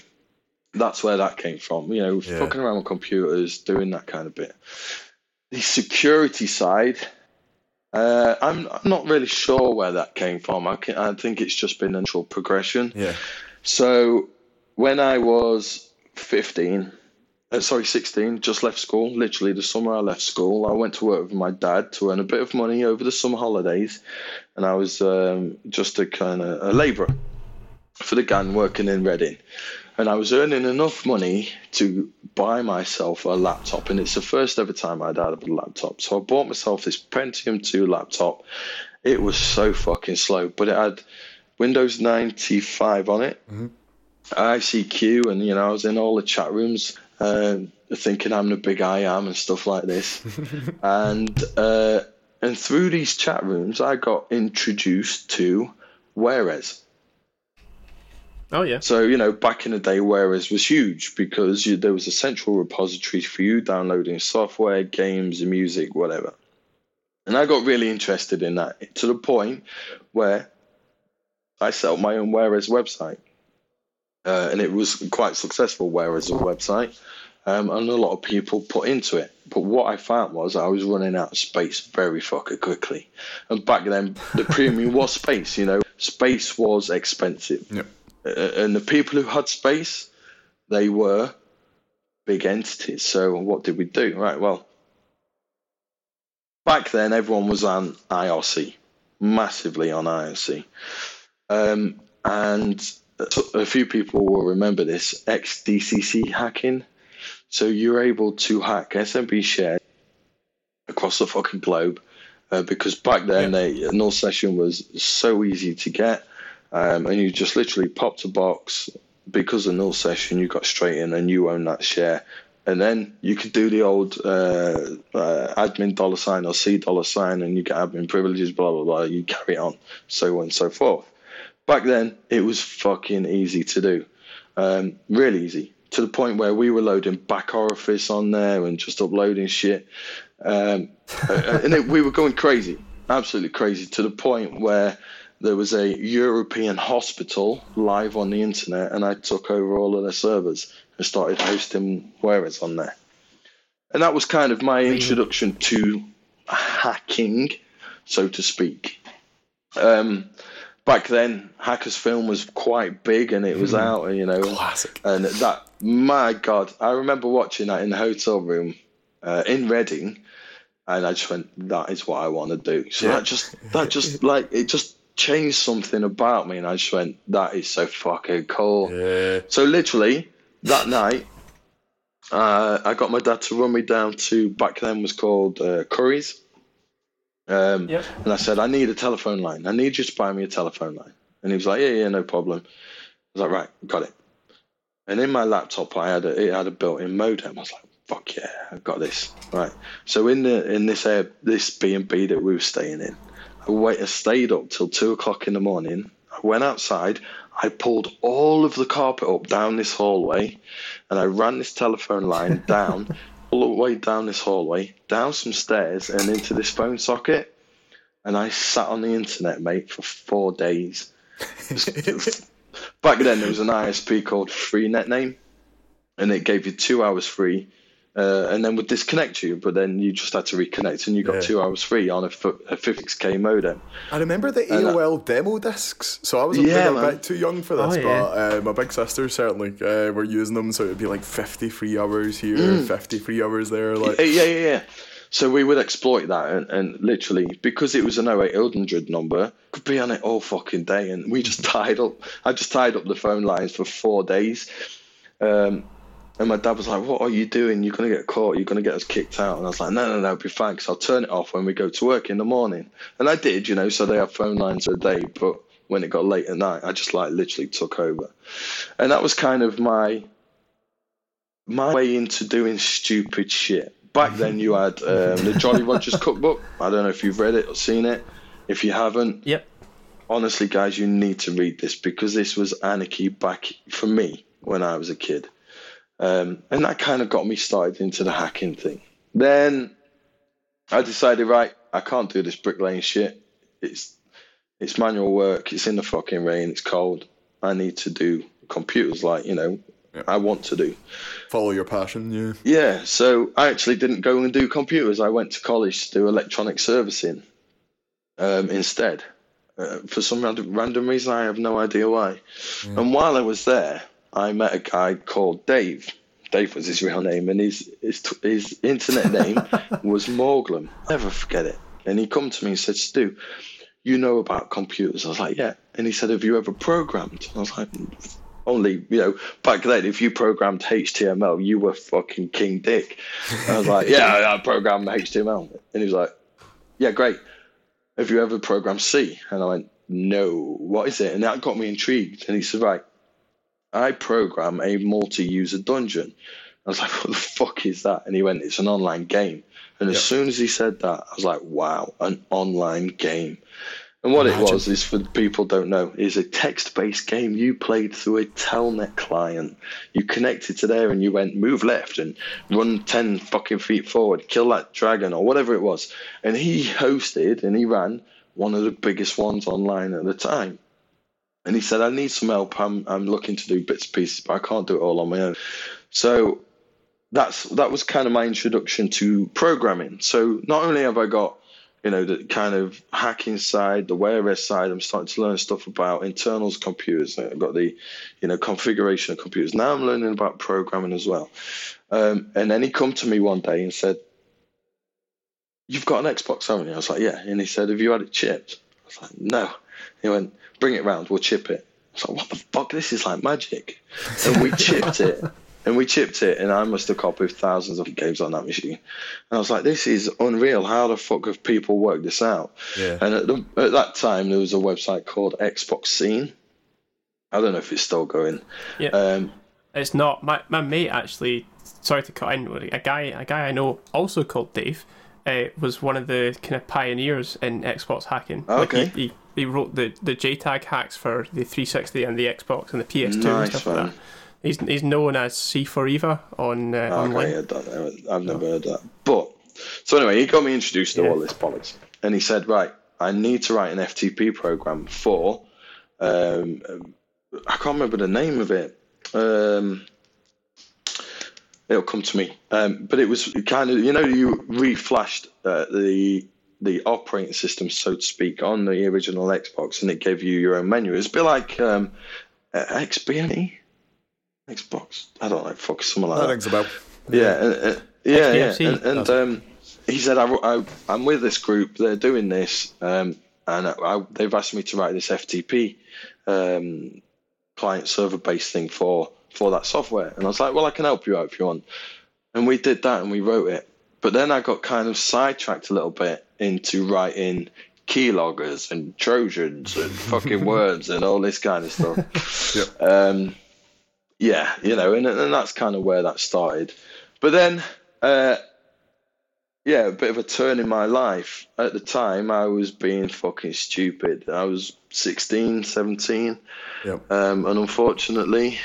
that's where that came from. You know, Yeah. fucking around with computers, doing that kind of bit. The security side, uh, I'm, I'm not really sure where that came from. I, can, I think it's just been a natural progression. Yeah. So when I was 15, uh, sorry, 16, just left school. Literally, the summer I left school, I went to work with my dad to earn a bit of money over the summer holidays. And I was um, just a kind of a labourer for the gang working in Reading. And I was earning enough money to buy myself a laptop. And it's the first ever time I'd had a laptop. So I bought myself this Pentium 2 laptop. It was so fucking slow, but it had Windows 95 on it. ICQ, and you know, I was in all the chat rooms uh, thinking I'm the big I am and stuff like this. <laughs> and uh, and through these chat rooms, I got introduced to Warez. Oh yeah. So you know, back in the day, Warez was huge because you, there was a central repository for you downloading software, games, music, whatever. And I got really interested in that to the point where I set up my own Warez website uh, and it was quite successful. Warez a website, um, and a lot of people put into it. But what I found was I was running out of space very fucking quickly. And back then, the premium was space. You know, space was expensive, Yep. Uh, and the people who had space, they were big entities. So what did we do? Right. Well, back then everyone was on IRC, massively on IRC, um, and a few people will remember this XDCC hacking. So you're able to hack SMB share across the fucking globe uh, because back then they, null session was so easy to get, um, and you just literally popped a box. Because of null session. You got straight in and you own that share. And then you could do the old uh, uh, admin dollar sign or C dollar sign, and you get admin privileges, blah blah blah. You carry on, so on and so forth. Back then it was fucking easy to do. Um, really easy. To the point where we were loading back orifice on there and just uploading shit. Um, <laughs> and it, we were going crazy. Absolutely crazy. To the point where there was a european hospital live on the internet and i took over all of their servers and started hosting warez on there. And that was kind of my introduction to hacking so to speak. Um, back then hackers film was quite big and it was out you know. Classic. and that my god i remember watching that in the hotel room uh, in reading and i just went that is what i want to do. So Yeah. that just that just like it just changed something about me and i just went that is so fucking cool Yeah. so literally that night, uh, I got my dad to run me down to back then was called uh, Curry's, um, Yep. and I said I need a telephone line. I need you to buy me a telephone line. And he was like, Yeah, yeah, no problem. I was like, Right, got it. And in my laptop, I had a, it had a built-in modem. I was like, Fuck yeah, I've got this. Right. So in the in this air, this B and B that we were staying in, I stayed up till two o'clock in the morning. I went outside. I pulled all of the carpet up down this hallway, and I ran this telephone line <laughs> down all the way down this hallway, down some stairs, and into this phone socket. And I sat on the internet, mate, for four days. <laughs> Back then, there was an ISP called FreeNet Name, and it gave you two hours free, uh, and then would disconnect you. But then you just had to reconnect, and you got Yeah. two hours free on a, f- a 56k modem. I remember the And, uh, AOL demo discs. So I was a, Yeah, bit, a man. bit too young for this, Oh, yeah. but uh, my big sisters certainly uh, were using them. So it'd be like 53 hours here, Mm. 50 free hours there. Like, Yeah, yeah, yeah, yeah. So we would exploit that, and, and literally because it was an 0800 number, could be on it all fucking day, and we just <laughs> tied up. I just tied up the phone lines for four days. Um, and my dad was like, "What are you doing? You're gonna get caught. You're gonna get us kicked out." And I was like, "No, no, no, it'll be fine. Cause I'll turn it off when we go to work in the morning." And I did, you know. So they have phone lines a day, but when it got late at night, I just like literally took over, and that was kind of my my way into doing stupid shit. Back then, you had um, the Jolly Rogers <laughs> cookbook. I don't know if you've read it or seen it. If you haven't, Yep. honestly, guys, you need to read this because this was anarchy back for me when I was a kid. Um, and that kind of got me started into the hacking thing. Then I decided, right, I can't do this bricklaying shit. It's it's manual work. It's in the fucking rain. It's cold. I need to do computers like you know I want to do. follow your passion, yeah. Yeah, so I actually didn't go and do computers. I went to college to do electronic servicing um, instead. Uh, for some random, random reason, I have no idea why. And while I was there, I met a guy called Dave. Dave was his real name, and his his, his internet name <laughs> was Morglum. Never forget it. And he come to me and said, Stu, you know about computers? I was like, yeah. And he said, have you ever programmed? I was like, only, you know, back then, if you programmed HTML, you were fucking King Dick. And I was like, yeah, I programmed HTML. And he was like, yeah, great. Have you ever programmed C? And I went, no, what is it? And that got me intrigued. And he said, right, I program a multi-user dungeon. I was like, <laughs> what the fuck is that? And he went, it's an online game. And as soon as he said that, I was like, wow, an online game. And what Imagine. it was is for people don't know is a text-based game you played through a telnet client. You connected to there and you went move left and run ten fucking feet forward, kill that dragon or whatever it was. And he hosted and he ran one of the biggest ones online at the time. And he said, I need some help. I'm I'm looking to do bits and pieces, but I can't do it all on my own. So that's that was kind of my introduction to programming. So not only have I got you know the kind of hacking side, the OS side, I'm starting to learn stuff about internals computers. I've got the you know configuration of computers. Now I'm learning about programming as well. Um, and then he come to me one day and said, "You've got an Xbox, haven't you?" I was like, "Yeah." And he said, "Have you had it chipped?" Was like, "No." He went, "Bring it round. We'll chip it." I was like, "What the fuck? This is like magic." And we chipped it <laughs> and we chipped it, and I must have copied thousands of games on that machine. And I was like, this is unreal. How the fuck have people worked this out? Yeah. And at, the, at that time, there was a website called Xbox Scene. I don't know if it's still going. Yeah. Um, it's not. My, my mate actually, sorry to cut in, a guy, a guy I know also called Dave. Uh, was one of the kind of pioneers in Xbox hacking. Okay. Like he, he, he, wrote the, the JTAG hacks for the 360 and the Xbox and the PS2 nice and stuff like that. He's he's known as c4eva on uh, okay, online. I don't, I've never heard that. But so anyway, he got me introduced to yeah. all this bollocks, and he said, right, I need to write an FTP program for. Um, I can't remember the name of it. Um, it'll come to me. Um, but it was kind of you know you reflashed uh, the the operating system, so to speak, on the original Xbox, and it gave you your own menu. It's a bit like um, XBMC. Xbox. I don't know, fuck, something like that. That rings a bell. Yeah, uh, yeah, yeah. And, and um, he said, I, I, am with this group. They're doing this, um, and I, they've asked me to write this FTP um, client server based thing for for that software. And I was like, well, I can help you out if you want. And we did that, and we wrote it. But then I got kind of sidetracked a little bit into writing keyloggers and trojans and <laughs> fucking words and all this kind of stuff. <laughs> yep. um, yeah, you know, and and that's kind of where that started. But then, uh, yeah, a bit of a turn in my life. At the time, I was being fucking stupid. I was 16, 17. Yep. Um, and unfortunately,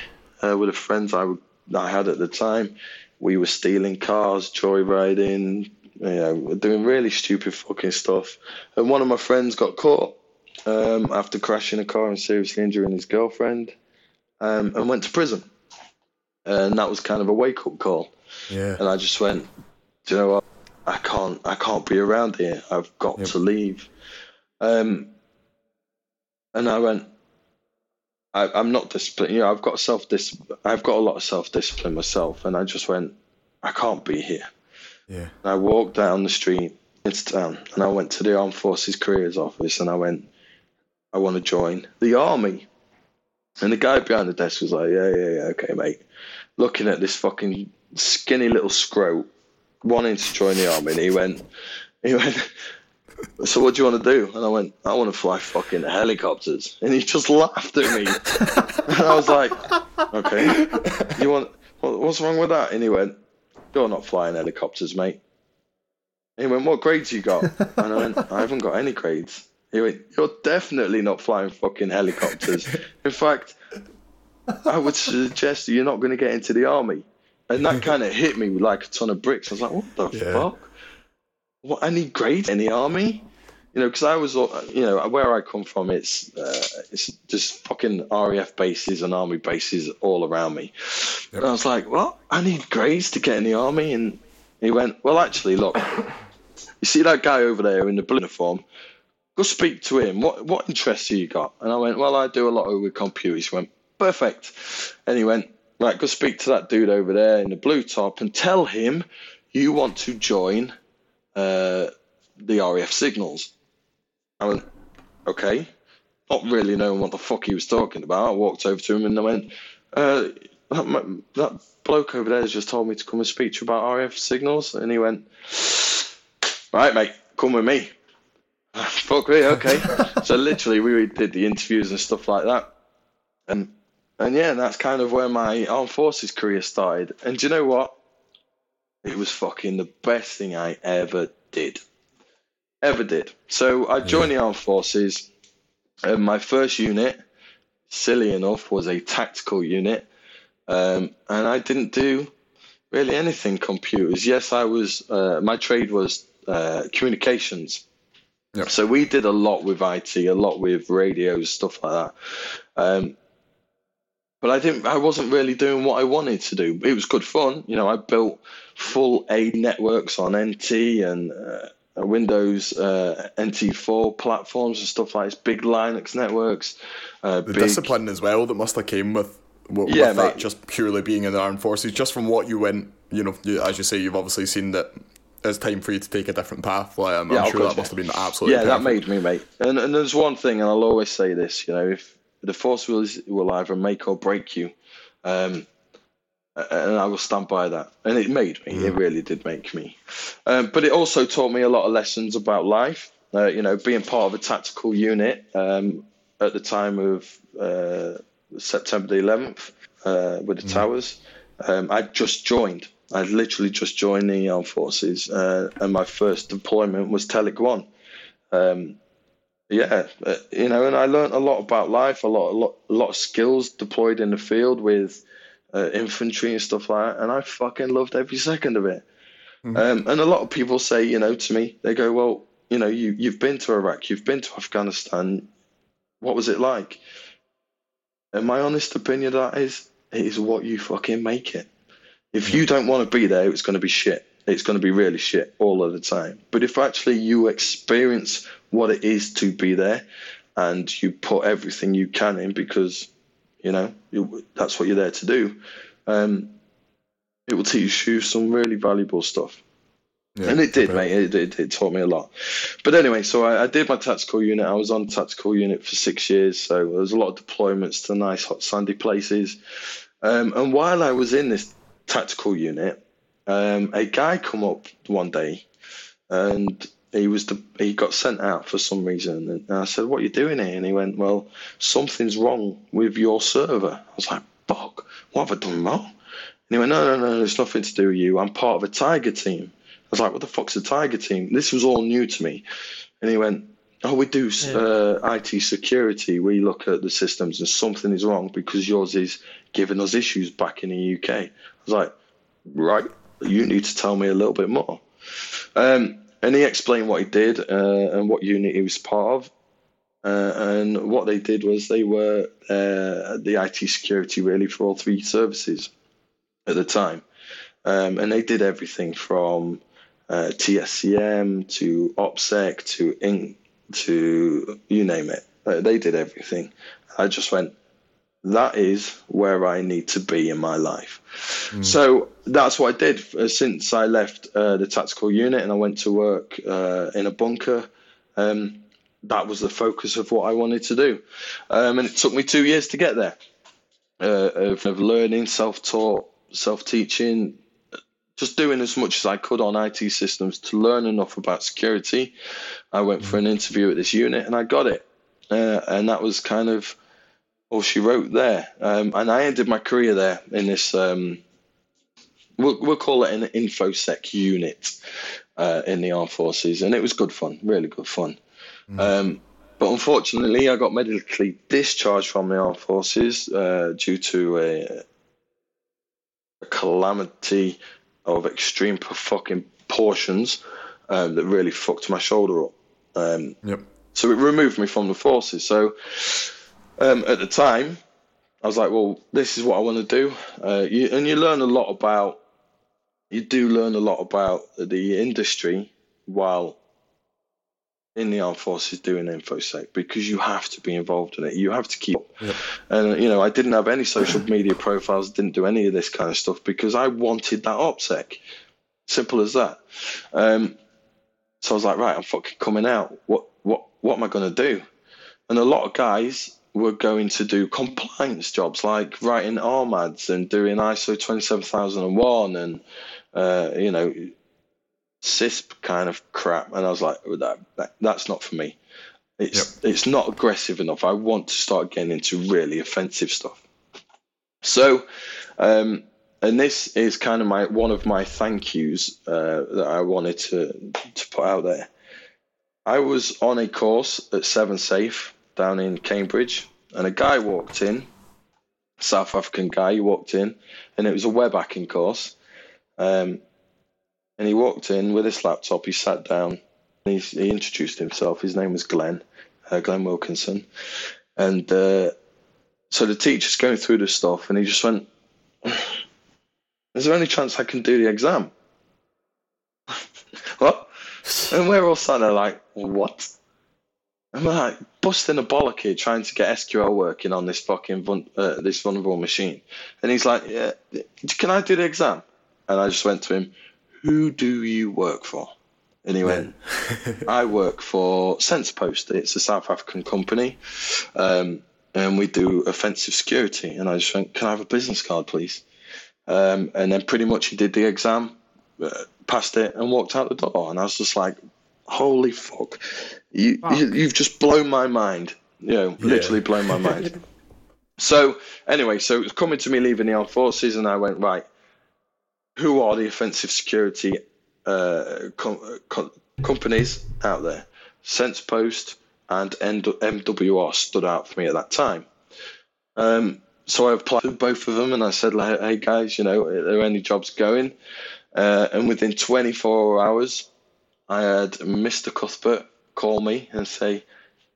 uh, with the friends I, I had at the time, we were stealing cars, joyriding, you know, doing really stupid fucking stuff. And one of my friends got caught um, after crashing a car and seriously injuring his girlfriend um, and went to prison. And that was kind of a wake up call. Yeah. And I just went, do you know what? I can't, I can't be around here. I've got yep. to leave. Um, and I went, I, am not disciplined. You know, I've got self dis. I've got a lot of self discipline myself, and I just went, I can't be here. Yeah. And I walked down the street into town, and I went to the Armed Forces Careers Office, and I went, I want to join the army. And the guy behind the desk was like, Yeah, yeah, yeah, okay, mate. Looking at this fucking skinny little scrote wanting to join the army, and he went, he went, so what do you want to do? And I went, I want to fly fucking helicopters. And he just laughed at me. and I was like, okay, you want, what's wrong with that? And he went, you're not flying helicopters, mate. And he went, what grades you got? And I went, I haven't got any grades. He went, You're definitely not flying fucking helicopters. In fact, I would suggest you're not going to get into the army. And that kind of hit me like a ton of bricks. I was like, What the yeah. fuck? What, I need grades in the army? You know, because I was, you know, where I come from, it's uh, it's just fucking RAF bases and army bases all around me. Yep. And I was like, well, I need grades to get in the army?" And he went, "Well, actually, look, <coughs> you see that guy over there in the blue uniform? go speak to him. What what interests you got? And I went, well, I do a lot with computers. He went, perfect. And he went, right, go speak to that dude over there in the blue top and tell him you want to join uh, the RAF signals. I went, okay. Not really knowing what the fuck he was talking about. I walked over to him and I went, uh, that, that bloke over there has just told me to come and speak to you about RAF signals. And he went, right, mate, come with me. <laughs> Fuck me, okay. so literally, we did the interviews and stuff like that, and and yeah, that's kind of where my armed forces career started. And do you know what? It was fucking the best thing I ever did, ever did. So I joined yeah. the armed forces. And my first unit, silly enough, was a tactical unit, um, and I didn't do really anything computers. Yes, I was. Uh, my trade was uh, communications. Yep. So we did a lot with IT, a lot with radios, stuff like that. Um, but I didn't. I wasn't really doing what I wanted to do. It was good fun, you know. I built full A networks on NT and uh, Windows uh, NT4 platforms and stuff like this. Big Linux networks. Uh, the big... discipline as well that must have came with, with, yeah, with that just purely being in the armed forces. Just from what you went, you know, as you say, you've obviously seen that it's time for you to take a different path. Like, I'm, yeah, I'm sure that must have been absolutely. Yeah, perfect. that made me, mate. And and there's one thing, and I'll always say this. You know, if the force will will either make or break you, um, and I will stand by that. And it made me. Mm. It really did make me. Um, but it also taught me a lot of lessons about life. Uh, you know, being part of a tactical unit um, at the time of uh, September the 11th uh, with the mm. towers. Um, I just joined. I'd literally just joined the armed forces, uh, and my first deployment was Telic One. Um, yeah, you know, and I learned a lot about life, a lot, a lot, a lot of skills deployed in the field with uh, infantry and stuff like that, and I fucking loved every second of it. Mm-hmm. Um, and a lot of people say, you know, to me, they go, "Well, you know, you you've been to Iraq, you've been to Afghanistan. What was it like?" And my honest opinion of that is, it is what you fucking make it. If you don't want to be there, it's going to be shit. It's going to be really shit all of the time. But if actually you experience what it is to be there and you put everything you can in because, you know, that's what you're there to do, um, it will teach you some really valuable stuff. Yeah, and it did, mate. It, it, it, taught me a lot. But anyway, so I, I, did my tactical unit. I was on tactical unit for six years. So there was a lot of deployments to nice, hot, sandy places. Um, and while I was in this tactical unit, um, a guy come up one day, and he was the, he got sent out for some reason. And I said, "What are you doing here?" And he went, "Well, something's wrong with your server." I was like, "Fuck, what have I done wrong?" And he went, "No, no, no, it's nothing to do with you. I'm part of a Tiger team." I was like, "What the fuck's a Tiger team?" This was all new to me. And he went, Oh, we do yeah. uh, IT security. We look at the systems and something is wrong because yours is giving us issues back in the UK. I was like, right, you need to tell me a little bit more. Um, and he explained what he did uh, and what unit he was part of. Uh, and what they did was they were uh, the IT security really for all three services at the time. Um, and they did everything from uh, TSCM to OPSEC to INC to you name it. Uh, they did everything. I just went, that is where I need to be in my life. Mm. So that's what I did uh, since I left uh, the tactical unit and I went to work uh, in a bunker. Um, that was the focus of what I wanted to do. Um, and it took me two years to get there uh, of, of learning, self taught, self teaching, just doing as much as I could on IT systems to learn enough about security. I went for an interview at this unit and I got it. Uh, and that was kind of all she wrote there. Um, and I ended my career there in this, um, we'll, we'll call it an InfoSec unit uh, in the armed forces. And it was good fun, really good fun. Mm. Um, but unfortunately, I got medically discharged from the armed forces uh, due to a, a, calamity of extreme fucking portions um, that really fucked my shoulder up. Um, yep. So it removed me from the forces. So um, at the time, I was like, well, this is what I want to do. Uh, you, and you learn a lot about, you do learn a lot about the industry while in the armed forces doing infosec because you have to be involved in it. You have to keep. Yep. And you know, I didn't have any social media profiles. Didn't do any of this kind of stuff because I wanted that opsec. Simple as that. Um, so I was like, right, I'm fucking coming out. What what what am I going to do? And a lot of guys were going to do compliance jobs like writing RMADs and doing ISO 27001 and uh, you know CISP kind of crap. And I was like, that, that that's not for me. It's yep. it's not aggressive enough. I want to start getting into really offensive stuff. So, um, and this is kind of my one of my thank yous uh, that I wanted to to put out there. I was on a course at 7Safe down in Cambridge, and a guy walked in, South African guy. He walked in, and it was a web hacking course. Um, and he walked in with his laptop. He sat down. He, he introduced himself. His name was Glenn, uh, Glenn Wilkinson. And uh, so the teacher's going through the stuff, and he just went, "Is there any chance I can do the exam?" <laughs> what? And we're all sat there like, "What?" I'm like busting a bollocky trying to get SQL working on this fucking uh, this vulnerable machine, and he's like, "Yeah, can I do the exam?" And I just went to him, who do you work for? And he went, <laughs> I work for SensePost. It's a South African company. Um, and we do offensive security. And I just went, Can I have a business card, please? Um, and then pretty much he did the exam, uh, passed it, and walked out the door. And I was just like, Holy fuck. You, fuck. you, have just blown my mind. You know, yeah. literally blown my mind. <laughs> so, anyway, so it was coming to me leaving the armed forces, and I went, Right, who are the offensive security uh, com- com- companies out there? SensePost and MWR stood out for me at that time. Um, so I applied to both of them and I said, hey guys, you know, are there any jobs going? Uh, and within 24 hours, I had Mr. Cuthbert call me and say,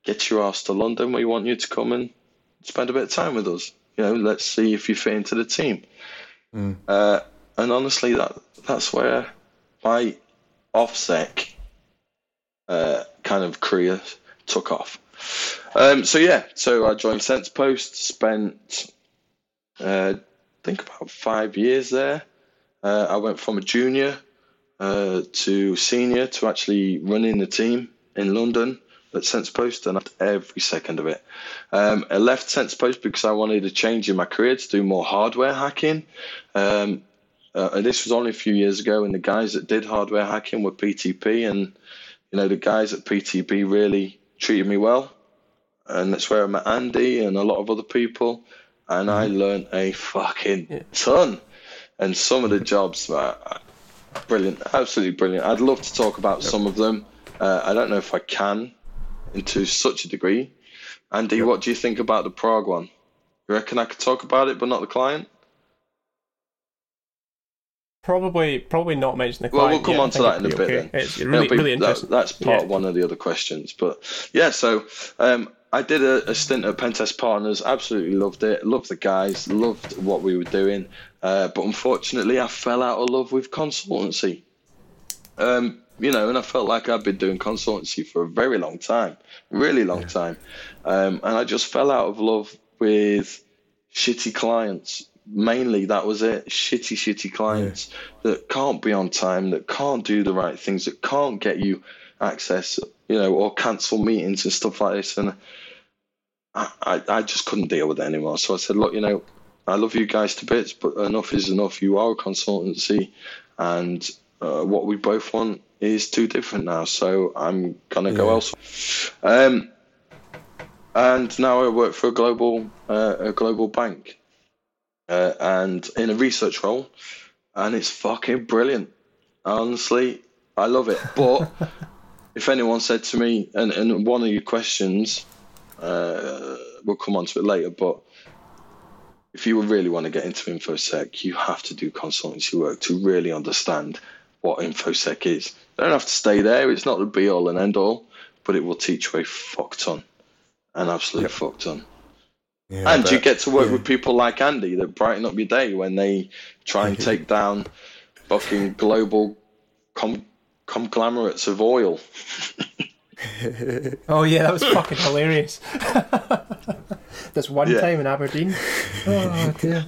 get your ass to London. We want you to come and spend a bit of time with us. You know, let's see if you fit into the team. Mm. Uh, and honestly, that that's where my OffSec uh, kind of career took off. Um, so yeah, so I joined SensePost, spent uh, I think about five years there. Uh, I went from a junior uh, to senior to actually running the team in London at SensePost, and I loved every second of it. Um, I left SensePost because I wanted a change in my career to do more hardware hacking. Um, uh, and this was only a few years ago, and the guys that did hardware hacking were PTP, and you know the guys at PTP really treated me well, and that's where I met Andy and a lot of other people, and I mm-hmm. learned a fucking yeah. ton, and some of the jobs were brilliant, absolutely brilliant. I'd love to talk about yep. some of them. Uh, I don't know if I can, into such a degree. Andy, yep. what do you think about the Prague one? You reckon I could talk about it, but not the client? Probably, probably not mention the client. Well, we'll come on to that in a bit. Okay. Then. It's really, be, really interesting. That, that's part yeah. one of the other questions. But yeah, so um, I did a, a, stint at Pentest Partners. Absolutely loved it. Loved the guys. Loved what we were doing. Uh, but unfortunately, I fell out of love with consultancy. Um, you know, and I felt like I'd been doing consultancy for a very long time, really long yeah. time, um, and I just fell out of love with shitty clients. Mainly that was it. Shitty shitty clients yeah. that can't be on time that can't do the right things that can't get you access you know or cancel meetings and stuff like this. And I, I, I just couldn't deal with it anymore. So i said look you know i love you guys to bits but enough is enough. You are a consultancy and uh, what we both want is too different now so i'm gonna yeah. go elsewhere um, and now i work for a global uh, a global bank uh, and in a research role, and it's fucking brilliant. Honestly, I love it. <laughs> But if anyone said to me, and, and one of your questions, uh, we'll come on to it later, but if you really want to get into infosec, you have to do consultancy work to really understand what infosec is. They don't have to stay there; it's not the be all and end all, but it will teach you a fuck ton, an absolute yep. fuck ton. Yeah, and you get to work yeah. with people like Andy that brighten up your day when they try and <laughs> take down fucking global com- conglomerates of oil. <laughs> oh yeah, that was fucking hilarious. <laughs> this one Yeah. time in Aberdeen. Oh dear.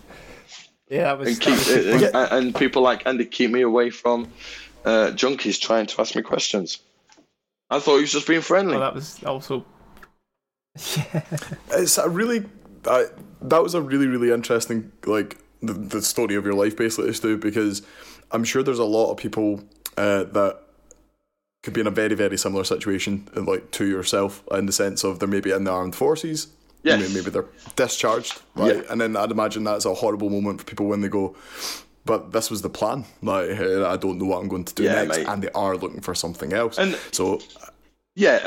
Yeah, that was. and, that keep, was and, and people like Andy keep me away from uh, junkies trying to ask me questions. I thought he was just being friendly. well, that was also. Yeah. It's a really uh, that was a really really interesting like the, the story of your life basically Stu because I'm sure there's a lot of people uh, that could be in a very very similar situation like to yourself in the sense of they're maybe in the armed forces Yes. maybe, maybe they're discharged right Yeah. and then I'd imagine that's a horrible moment for people when they go but this was the plan like I don't know what I'm going to do Yeah, next mate. and they are looking for something else And- so Yeah,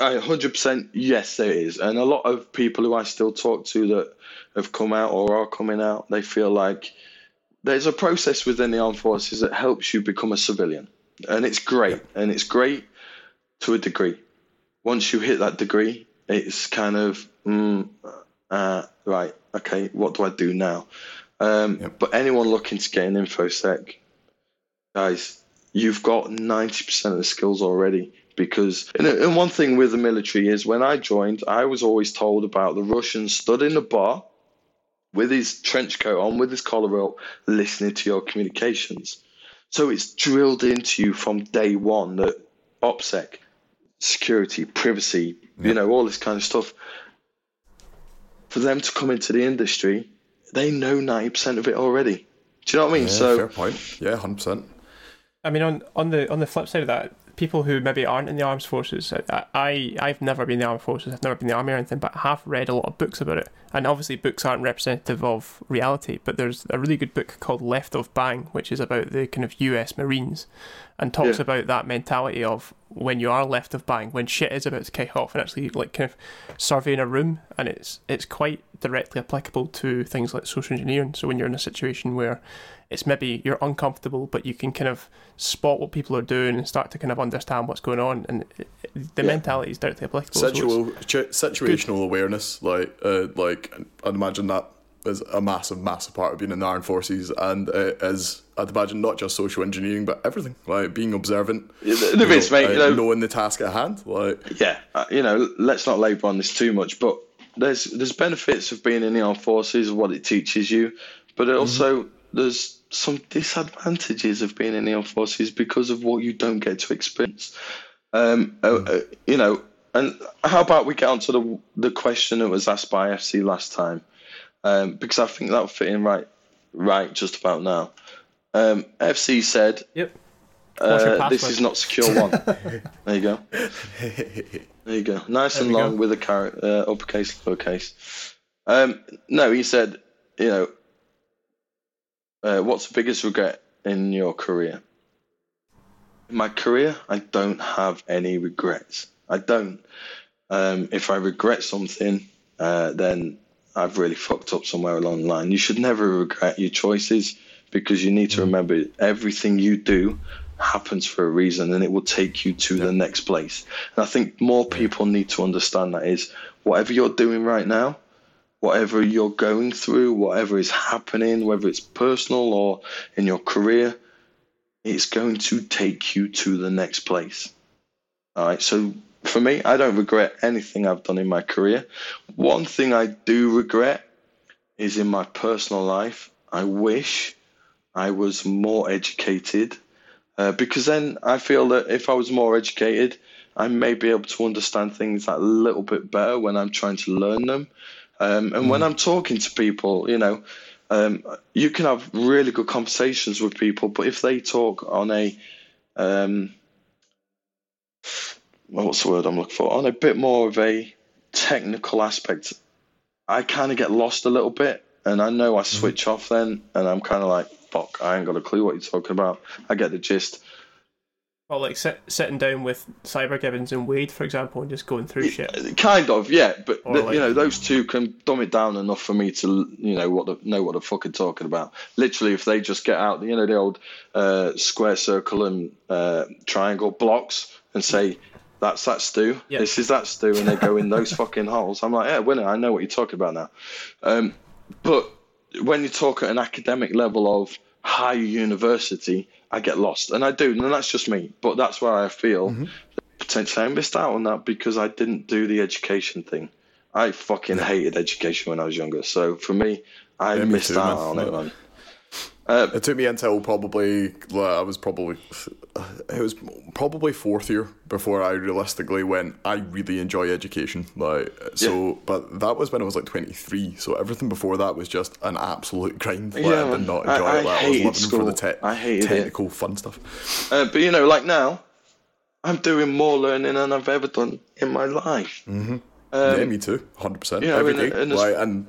I, I, I 100% yes, there is. And a lot of people who I still talk to that have come out or are coming out, they feel like there's a process within the armed forces that helps you become a civilian. And it's great. And it's great to a degree. Once you hit that degree, it's kind of, mm, uh, right, okay, what do I do now? Um, Yep. But anyone looking to get an InfoSec, guys, you've got 90% of the skills already because and, and one thing with the military is when I joined, I was always told about the Russian stood in the bar with his trench coat on, with his collar up, listening to your communications. So it's drilled into you from day one that OPSEC, security, privacy, you know, all this kind of stuff. For them to come into the industry, they know 90% of it already. Do you know what I mean? yeah, so fair point yeah 100% I mean, on on the on the flip side of that, people who maybe aren't in the armed forces, I, I I've never been in the armed forces, I've never been in the army or anything, but I have read a lot of books about it. And obviously, books aren't representative of reality. But there's a really good book called Left of Bang, which is about the kind of U.S. Marines, and talks Yeah. about that mentality of when you are left of bang, when shit is about to kick off, and actually like kind of surveying a room, and it's it's quite directly applicable to things like social engineering. So when you're in a situation where it's maybe you're uncomfortable, but you can kind of spot what people are doing and start to kind of understand what's going on, and it, it- the Yeah. mentality is directly applicable. So Situal, ch- situational awareness, like, uh, like I'd imagine that is a massive, massive part of being in the armed forces, and uh, is I'd imagine not just social engineering, but everything, like being observant, the, the bits, mate, uh, you know, knowing the task at hand, like, yeah, uh, you know, let's not labour on this too much, but there's there's benefits of being in the armed forces, what it teaches you, but it also there's some disadvantages of being in the armed forces because of what you don't get to experience. Um, uh, uh, you know, and how about we get on to the the question that was asked by FC last time, um, because I think that'll fit in right, right just about now. Um, FC said, Yep. Uh, "This is not secure one." <laughs> there you go. <laughs> There you go. Nice and long go. with a car- uh, uppercase, lowercase. Um, no, he said, you know, uh, what's the biggest regret in your career? In my career, I don't have any regrets. I don't. Um, if I regret something, uh, then I've really fucked up somewhere along the line. You should never regret your choices because you need to remember everything you do happens for a reason and it will take you to the next place. And I think more people need to understand that is whatever you're doing right now, whatever you're going through, whatever is happening, whether it's personal or in your career, it's going to take you to the next place. All right. So for me, I don't regret anything I've done in my career. One thing I do regret is in my personal life. I wish I was more educated uh, because then I feel that if I was more educated, I may be able to understand things a little bit better when I'm trying to learn them. Um, and when I'm talking to people, you know, um, you can have really good conversations with people, but if they talk on a, um, what's the word I'm looking for? On a bit more of a technical aspect, I kind of get lost a little bit, and I know I switch off then, and I'm kind of like, fuck, I ain't got a clue what you're talking about. I get the gist. Well, like sit, sitting down with Cyber Gibbons and Wade, for example, and just going through shit. Kind of, yeah, but the- like- you know, those two can dumb it down enough for me to, you know, what the, know what they're fucking talking about. Literally, if they just get out, you know, the old uh, square, circle, and uh, triangle blocks and say, "That's that Stu. Yeah. This is that Stu," and they go in those <laughs> fucking holes. I'm like, "Yeah, winner. I know what you're talking about now." Um, but when you talk at an academic level of higher university, I get lost, and I do, and that's just me. But that's where I feel mm-hmm. potentially I missed out on that because I didn't do the education thing. I fucking hated education when I was younger. So for me, I Yeah, me missed too, out man. on it, man. Uh, It took me until probably I was probably it was probably fourth year before I realistically went. I really enjoy education, like so. But that was when I was like twenty three. So everything before that was just an absolute grind. Like, Yeah, I did not I- enjoy I it. Like, I, was hated living for the te- I hated it. technical fun stuff. uh, but you know, like now, I'm doing more learning than I've ever done in my life. Um, yeah, me too, hundred percent. yeah, Every and- day, like, and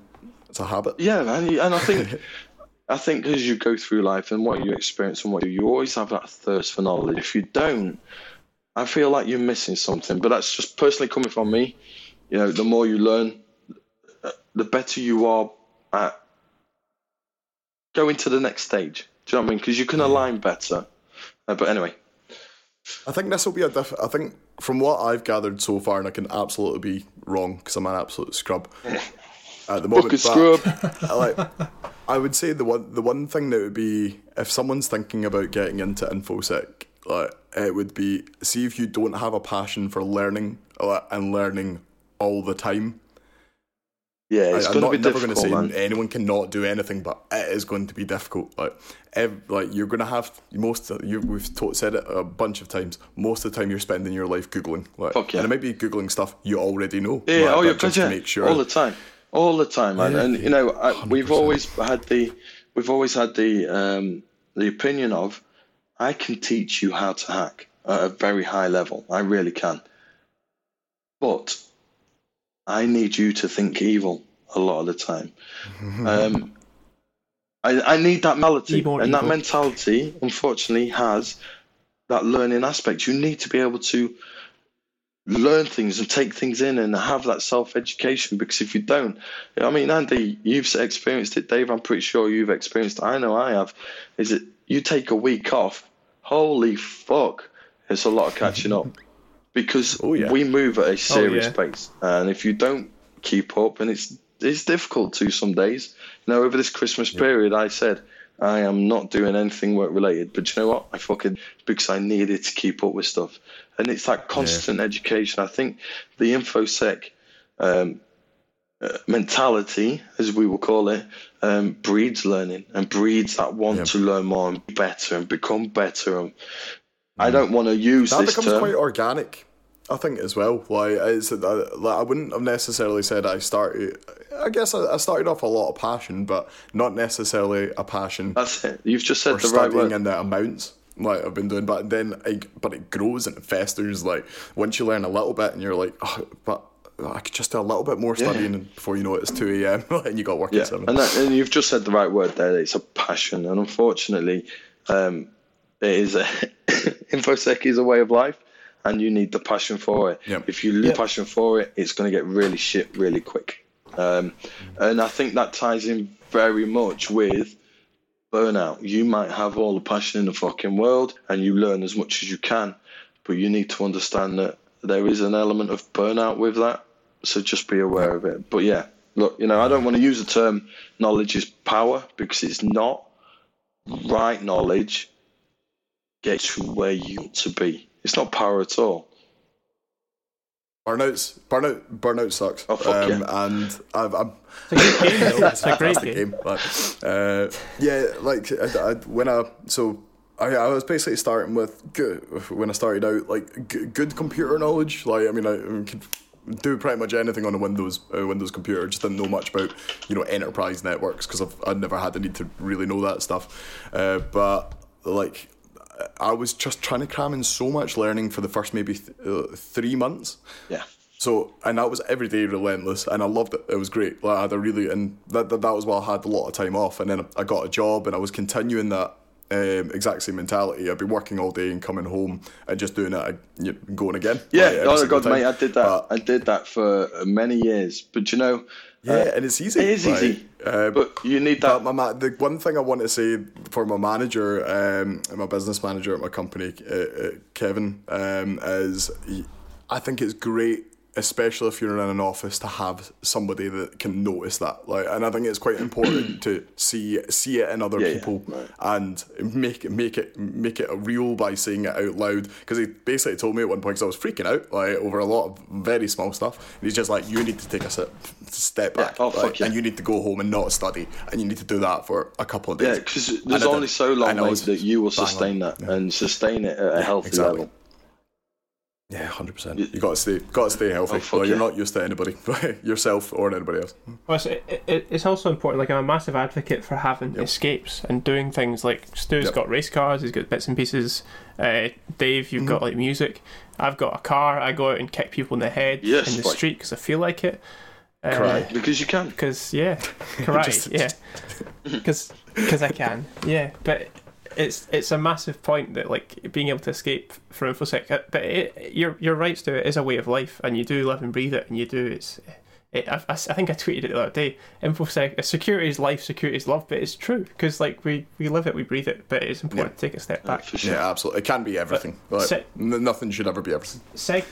it's a habit. Yeah, man, and I think, <laughs> I think as you go through life and what you experience and what you, you always have that thirst for knowledge. If you don't, I feel like you're missing something. But that's just personally coming from me. You know, the more you learn, the better you are at going to the next stage. Do you know what I mean? Because you can align better. Uh, but anyway, I think this will be a diff. I think from what I've gathered so far, and I can absolutely be wrong because I'm an absolute scrub at the moment. fucking but scrub. I like. I would say the one the one thing that would be if someone's thinking about getting into infosec, like it would be see if you don't have a passion for learning uh, and learning all the time. Yeah, it's I, going am to not be never going to difficult, say man. anyone cannot do anything, but it is going to be difficult. Like, ev- like you're going to have most. Of, you we've taught, said it a bunch of times. Most of the time, you're spending your life googling. Like, Fuck yeah. and it might be googling stuff you already know. Yeah, like, oh, yeah, just yeah, to make sure. all the time, all the time, man. Yeah, and you know, I, we've always had the, we've always had the, um, the opinion of, I can teach you how to hack at a very high level. I really can, but I need you to think evil a lot of the time. Um, I, I need that mentality, more and that mentality, unfortunately, has that learning aspect. You need to be able to learn things and take things in and have that self education because if you don't, I mean, Andy, you've experienced it, Dave, I'm pretty sure you've experienced it, I know I have, is that you take a week off, holy fuck, it's a lot of catching up. <laughs> Because Oh, yeah. we move at a oh, serious yeah. pace. And if you don't keep up and it's it's difficult to some days. You know over this christmas period i said i am not doing anything work related but you know what? I fucking because i needed to keep up with stuff and it's that constant education i think the infosec um, uh, mentality as we will call it um, breeds learning and breeds that want Yeah. to learn more and be better and become better and i don't want to use this. that this becomes term quite organic. I think as well. Like, it's, uh, like I wouldn't have necessarily said I started. I guess I, I started off a lot of passion, but not necessarily a passion that's it you've just said the right studying word in the amounts like I've been doing. But then, I, but it grows and it festers. Like once you learn a little bit, and you're like, oh, but I could just do a little bit more studying, and before you know it, it's two a.m. <laughs> and you got work Yeah, at seven. and, that, and you've just said the right word there. It's a passion, and unfortunately, um, it is a <laughs> infosec is a way of life, and you need the passion for it. Yep. If you lose passion for it, it's going to get really shit really quick. Um, and I think that ties in very much with burnout. You might have all the passion in the fucking world, and you learn as much as you can, but you need to understand that there is an element of burnout with that. So just be aware of it. But yeah, look, you know, I don't want to use the term knowledge is power because it's not. Right knowledge gets you where you want to be. It's not power at all. Burnouts, burnout, burnout sucks. Oh, fuck um, yeah. And I've, I'm It's a good game, though. <laughs> It's a great game. game. But, uh, yeah, like I, I, when I so I, I was basically starting with good when I started out like g- good computer knowledge. Like I mean, I, I could do pretty much anything on a Windows uh, Windows computer. Just didn't know much about you know enterprise networks because I've I'd never had the need to really know that stuff. Uh, but like. I was just trying to cram in so much learning for the first maybe th- uh, three months. Yeah. So and that was every day relentless, and I loved it. It was great. Like, I had a really and that, that that was why I had a lot of time off, and then I got a job, and I was continuing that um, exact same mentality. I'd be working all day and coming home and just doing it, you know, going again. Yeah, like, oh god, time. mate, I did that. But, I did that for many years. But you know, yeah, and it's easy. it is like, easy. uh, but you need that. my ma- the one thing I want to say for my manager, um, my business manager at my company, uh, uh, Kevin, um, is he, I think it's great especially if you're in an office, to have somebody that can notice that. Like, and I think it's quite important <clears throat> to see see it in other Yeah, people yeah, right. and make it make it make it a real by saying it out loud. Because he basically told me at one point because I was freaking out like over a lot of very small stuff. And he's just like, you need to take a step step Yeah, back, oh, like, fuck yeah. and you need to go home and not study, and you need to do that for a couple of days. Yeah, because there's only so long, mate, that you will on. sustain that Yeah. and sustain it at a healthy exactly. level. Yeah, hundred percent. You got to stay, got to stay healthy. Oh, fuck well, you're yeah. not used to anybody, <laughs> yourself or anybody else. Well, it's, it, it, it's also important. Like I'm a massive advocate for having Yep. escapes and doing things like Stu's Yep. got race cars, he's got bits and pieces. Uh, Dave, you've Mm-hmm. got like music. I've got a car. I go out and kick people in the head Yes, in the like- street because I feel like it. Uh, Karate. Because you can. Because yeah, karate. <laughs> Just- yeah, <laughs> because I can. Yeah, but it's it's a massive point that like being able to escape from infosec. uh, But it, you're you're right, Stu. It is a way of life, and you do live and breathe it, and you do. It's. It, I, I I think I tweeted it the other day. Infosec, security is life, security is love, but it's true because like we, we live it, we breathe it. But it's important to take a step back. For sure. Yeah, absolutely. It can be everything. Like, se- nothing should ever be everything. Seg-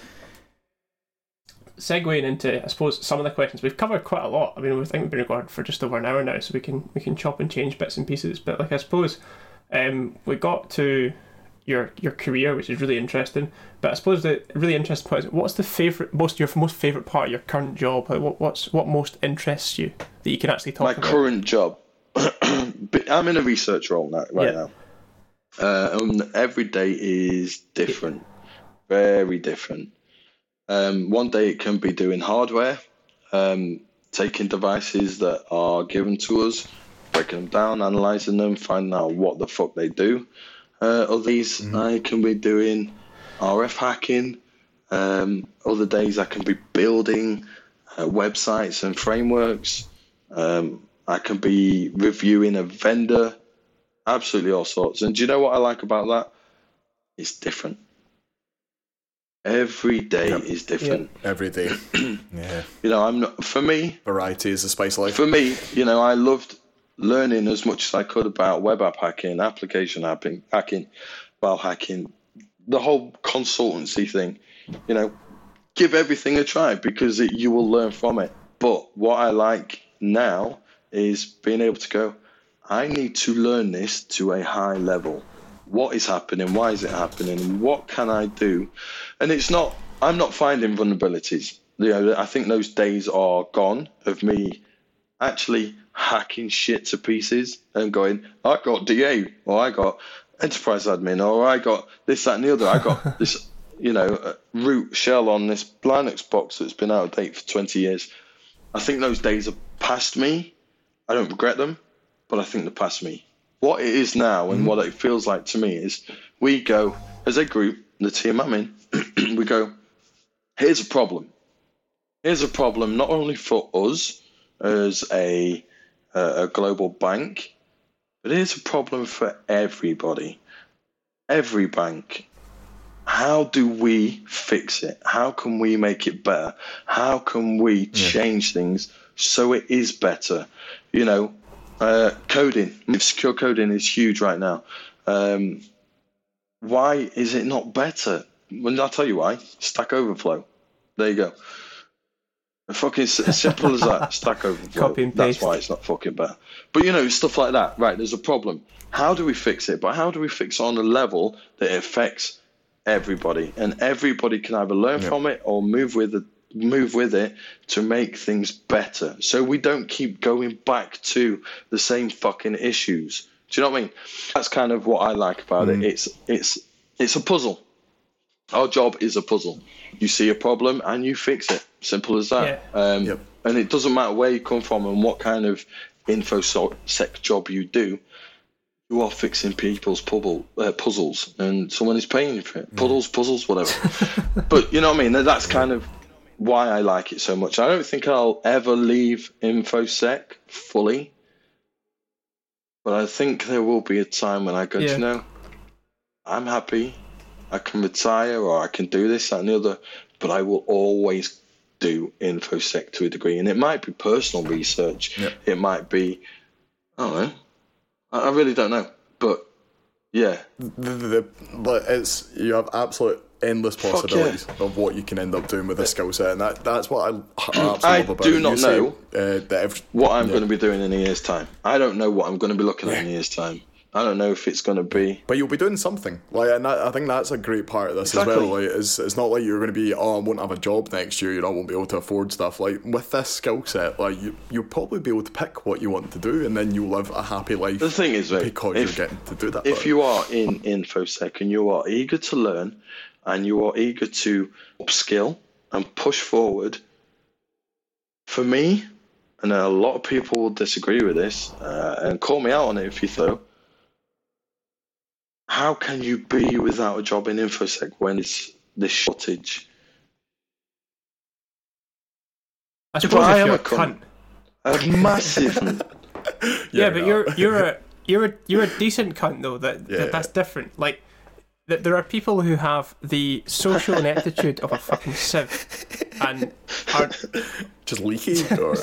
segueing into, I suppose, some of the questions we've covered quite a lot. I mean, we think we've been recording for just over an hour now, so we can we can chop and change bits and pieces. But like, I suppose, um, we got to your your career, which is really interesting. But I suppose the really interesting part is, what's the favorite, most your most favorite part of your current job? What what's what most interests you that you can actually talk about? My about? current job, <coughs> I'm in a research role now, right Yeah. now. Uh, and every day is different, very different. Um, one day it can be doing hardware, um, taking devices that are given to us, breaking them down, analyzing them, finding out what the fuck they do. Uh, other days I can be doing RF hacking. Um, other days I can be building uh, websites and frameworks. Um, I can be reviewing a vendor, absolutely all sorts. And do you know what I like about that? It's different. Every day Yep. is different. Every day. <clears throat> yeah. You know, I'm not. For me, Variety is a spice of life. for me, you know, I loved learning as much as I could about web app hacking, application hacking, hacking, file hacking, the whole consultancy thing. You know, give everything a try because it, you will learn from it. But what I like now is being able to go. I need to learn this to a high level. What is happening? Why is it happening? What can I do? And it's not. I'm not finding vulnerabilities. You know, I think those days are gone of me actually hacking shit to pieces and going, I got DA, or I got enterprise admin, or I got this, that, and the other. I got <laughs> this, you know, uh, root shell on this Linux box that's been out of date for 20 years. I think those days are past me. I don't regret them, but I think they're past me. What it is now and what it feels like to me is we go as a group, the team I'm in, <clears throat> we go, here's a problem. Here's a problem not only for us as a, a, a global bank, but it is a problem for everybody. Every bank. How do we fix it? How can we make it better? How can we change things so it is better? You know, uh, coding, secure coding is huge right now. Um, why is it not better? Well, I'll tell you why. Stack Overflow. There you go. Fucking simple as that. <laughs> Stack Overflow. Copy and That's why it's not fucking better. But you know, stuff like that. Right, there's a problem. How do we fix it? But how do we fix it on a level that affects everybody, and everybody can either learn from it or move with it, move with it to make things better. So we don't keep going back to the same fucking issues. Do you know what I mean? That's kind of what I like about it. Mm. It's it's it's a puzzle. Our job is a puzzle. You see a problem and you fix it. Simple as that. Um, Yep. And it doesn't matter where you come from and what kind of infosec job you do. You are fixing people's puzzle, uh, puzzles, and someone is paying you for it. Puzzles, puzzles, whatever. <laughs> but you know what I mean. That's kind of why I like it so much. I don't think I'll ever leave infosec fully, but I think there will be a time when I go, "Do Yeah. you know, I'm happy. I can retire or I can do this that, and the other, but I will always do infosec to a degree, and it might be personal research. Yep. It might be, I don't know. I, really don't know, but yeah, the, the, but it's you have absolute endless yeah. possibilities of what you can end up doing with this skill set, and that that's what I, I absolutely <clears throat> I love about do not You say, know uh, every, what I'm yeah. going to be doing in a year's time. I don't know what I'm going to be looking at in a year's time. I don't know if it's going to be. But you'll be doing something, like, and that, I think that's a great part of this as well. Like, it's, it's not like you're going to be, oh, I won't have a job next year. You know, I won't be able to afford stuff. Like with this skill set, like you, you'll probably be able to pick what you want to do, and then you'll live a happy life. The thing is, mate, because if- you're getting to do that. If you are in infosec and you are eager to learn and you are eager to upskill and push forward, for me, and a lot of people will disagree with this uh, and call me out on it if you so. How can you be without a job in infosec when it's this shortage? I But suppose I if am you're a a cunt. cunt. A massive. <laughs> Yeah, but no. you're you're a <laughs> you're a you're a decent cunt though. That, Yeah. that that's different. Like that there are people who have the social ineptitude of a fucking sieve and are <laughs> just leaky, or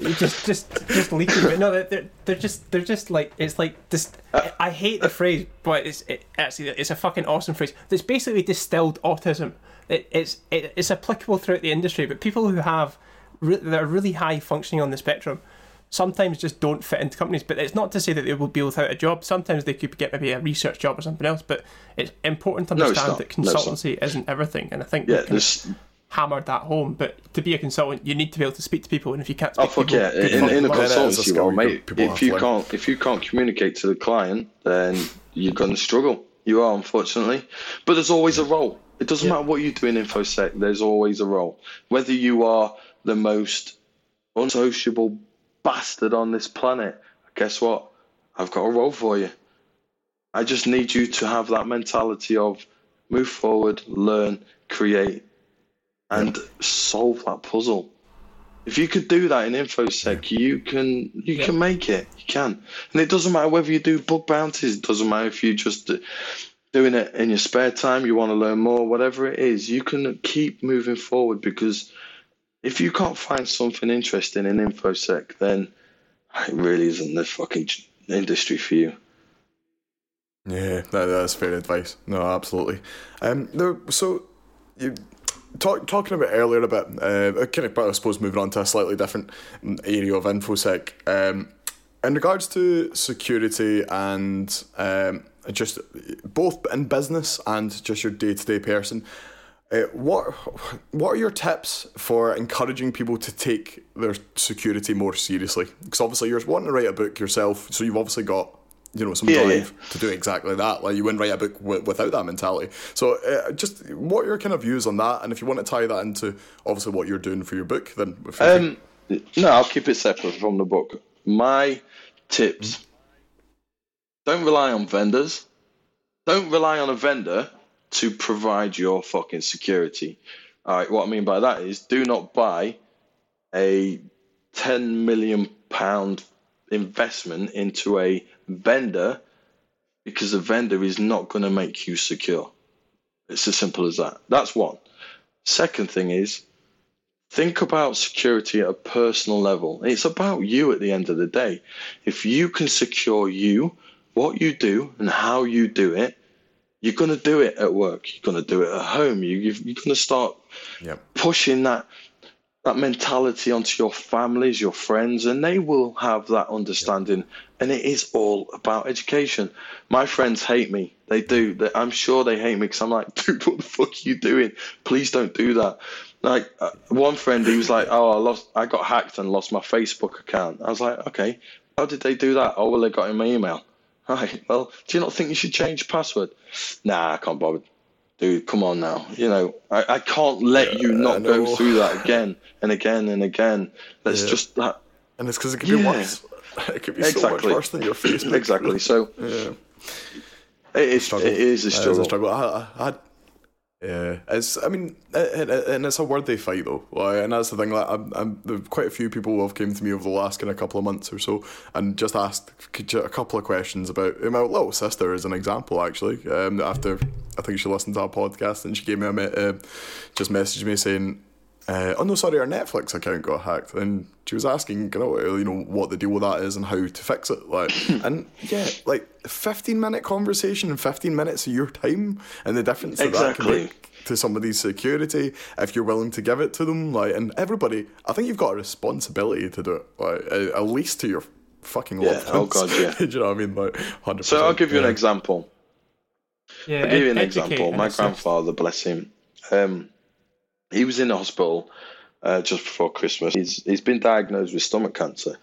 just just just leaking. But no, they're- they're they're just they're just like it's like this. I hate the phrase, but it's it, actually it's a fucking awesome phrase. It's basically distilled autism. It, it's it, it's applicable throughout the industry, but people who have re- that are really high functioning on the spectrum sometimes just don't fit into companies. But it's not to say that they will be without a job. Sometimes they could get maybe a research job or something else. But it's important to understand not. that No, consultancy isn't everything, and I think Yeah, we've kind of there's hammered that home. But to be a consultant, you need to be able to speak to people, and if you can't Oh speak fuck people, yeah! good In, in a Well, that is a consultancy skill role, mate, if you learn. can't if you can't communicate to the client, then you're going to struggle. You are, unfortunately. But there's always a role. It doesn't matter what you do in infosec. There's always a role. Whether you are the most unsociable bastard on this planet, guess what? I've got a role for you. I just need you to have that mentality of move forward, learn, create, and solve that puzzle. If you could do that in infosec, you can you Yeah. can make it. You can, and it doesn't matter whether you do bug bounties. It doesn't matter if you just uh, doing it in your spare time. You want to learn more, whatever it is. You can keep moving forward because if you can't find something interesting in infosec, then it really isn't the fucking industry for you. Yeah, that, that's fair advice. No, absolutely. Um, no, so you talk, talking about earlier a bit, uh, kind of, but I suppose moving on to a slightly different area of infosec. Um, in regards to security and um, just both in business and just your day to day person, uh, what what are your tips for encouraging people to take their security more seriously? Because obviously you're wanting to write a book yourself, so you've obviously got you know some Yeah, drive to do exactly that. Like you wouldn't write a book w- without that mentality. So uh, just what are your kind of views on that? And if you want to tie that into obviously what you're doing for your book, then if you think- Um, no, I'll keep it separate from the book. My tips: don't rely on vendors. Don't rely on a vendor to provide your fucking security. All right, what I mean by that is, do not buy a ten million pound investment into a vendor because a vendor is not going to make you secure. It's as simple as that. That's one. Second thing is, think about security at a personal level. It's about you at the end of the day. If you can secure you, what you do, and how you do it, you're going to do it at work. You're going to do it at home. You, you're going to start Yep. pushing that that mentality onto your families, your friends, and they will have that understanding. And it is all about education. My friends hate me. They do. I'm sure they hate me because I'm like, <laughs> dude, what the fuck are you doing? Please don't do that. Like uh, one friend, he was like, "Oh, I lost. I got hacked and lost my Facebook account." I was like, "Okay, how did they do that?" Oh, well, they got in my email. <laughs> Right. Well, do you not think you should change password? Nah, I can't bother. Dude, come on now. You know, I, I can't let you not go through that again and again and again. That's Yeah. just that. and it's because it could be Yeah. worse. <laughs> It could be so much Exactly. worse than your Facebook. <clears throat> Exactly. So Yeah. it is. It is a struggle. struggle. I, I, I, yeah, it's. I mean, and, and it's a worthy fight though, like, and that's the thing. Like, I'm, I'm, quite a few people have came to me over the last kind of couple of months or so, and just asked a couple of questions about my little sister as an example. Actually, um, after I think she listened to our podcast and she gave me a uh, just messaged me saying. Uh, oh no, sorry, our Netflix account got hacked, and she was asking, you know, you know what the deal with that is and how to fix it. Like, <laughs> and yeah, like fifteen minute conversation and fifteen minutes of your time, and the difference that that can make to somebody's security if you're willing to give it to them. Like, and everybody, I think you've got a responsibility to do it. Like, uh, at least to your fucking Yeah, loved oh. God, yeah. <laughs> do you know what I mean? Like, hundred. So I'll give you an example. Yeah, I'll give you an example. My grandfather, bless him, um, he was in the hospital uh, just before Christmas. He's he's been diagnosed with stomach cancer,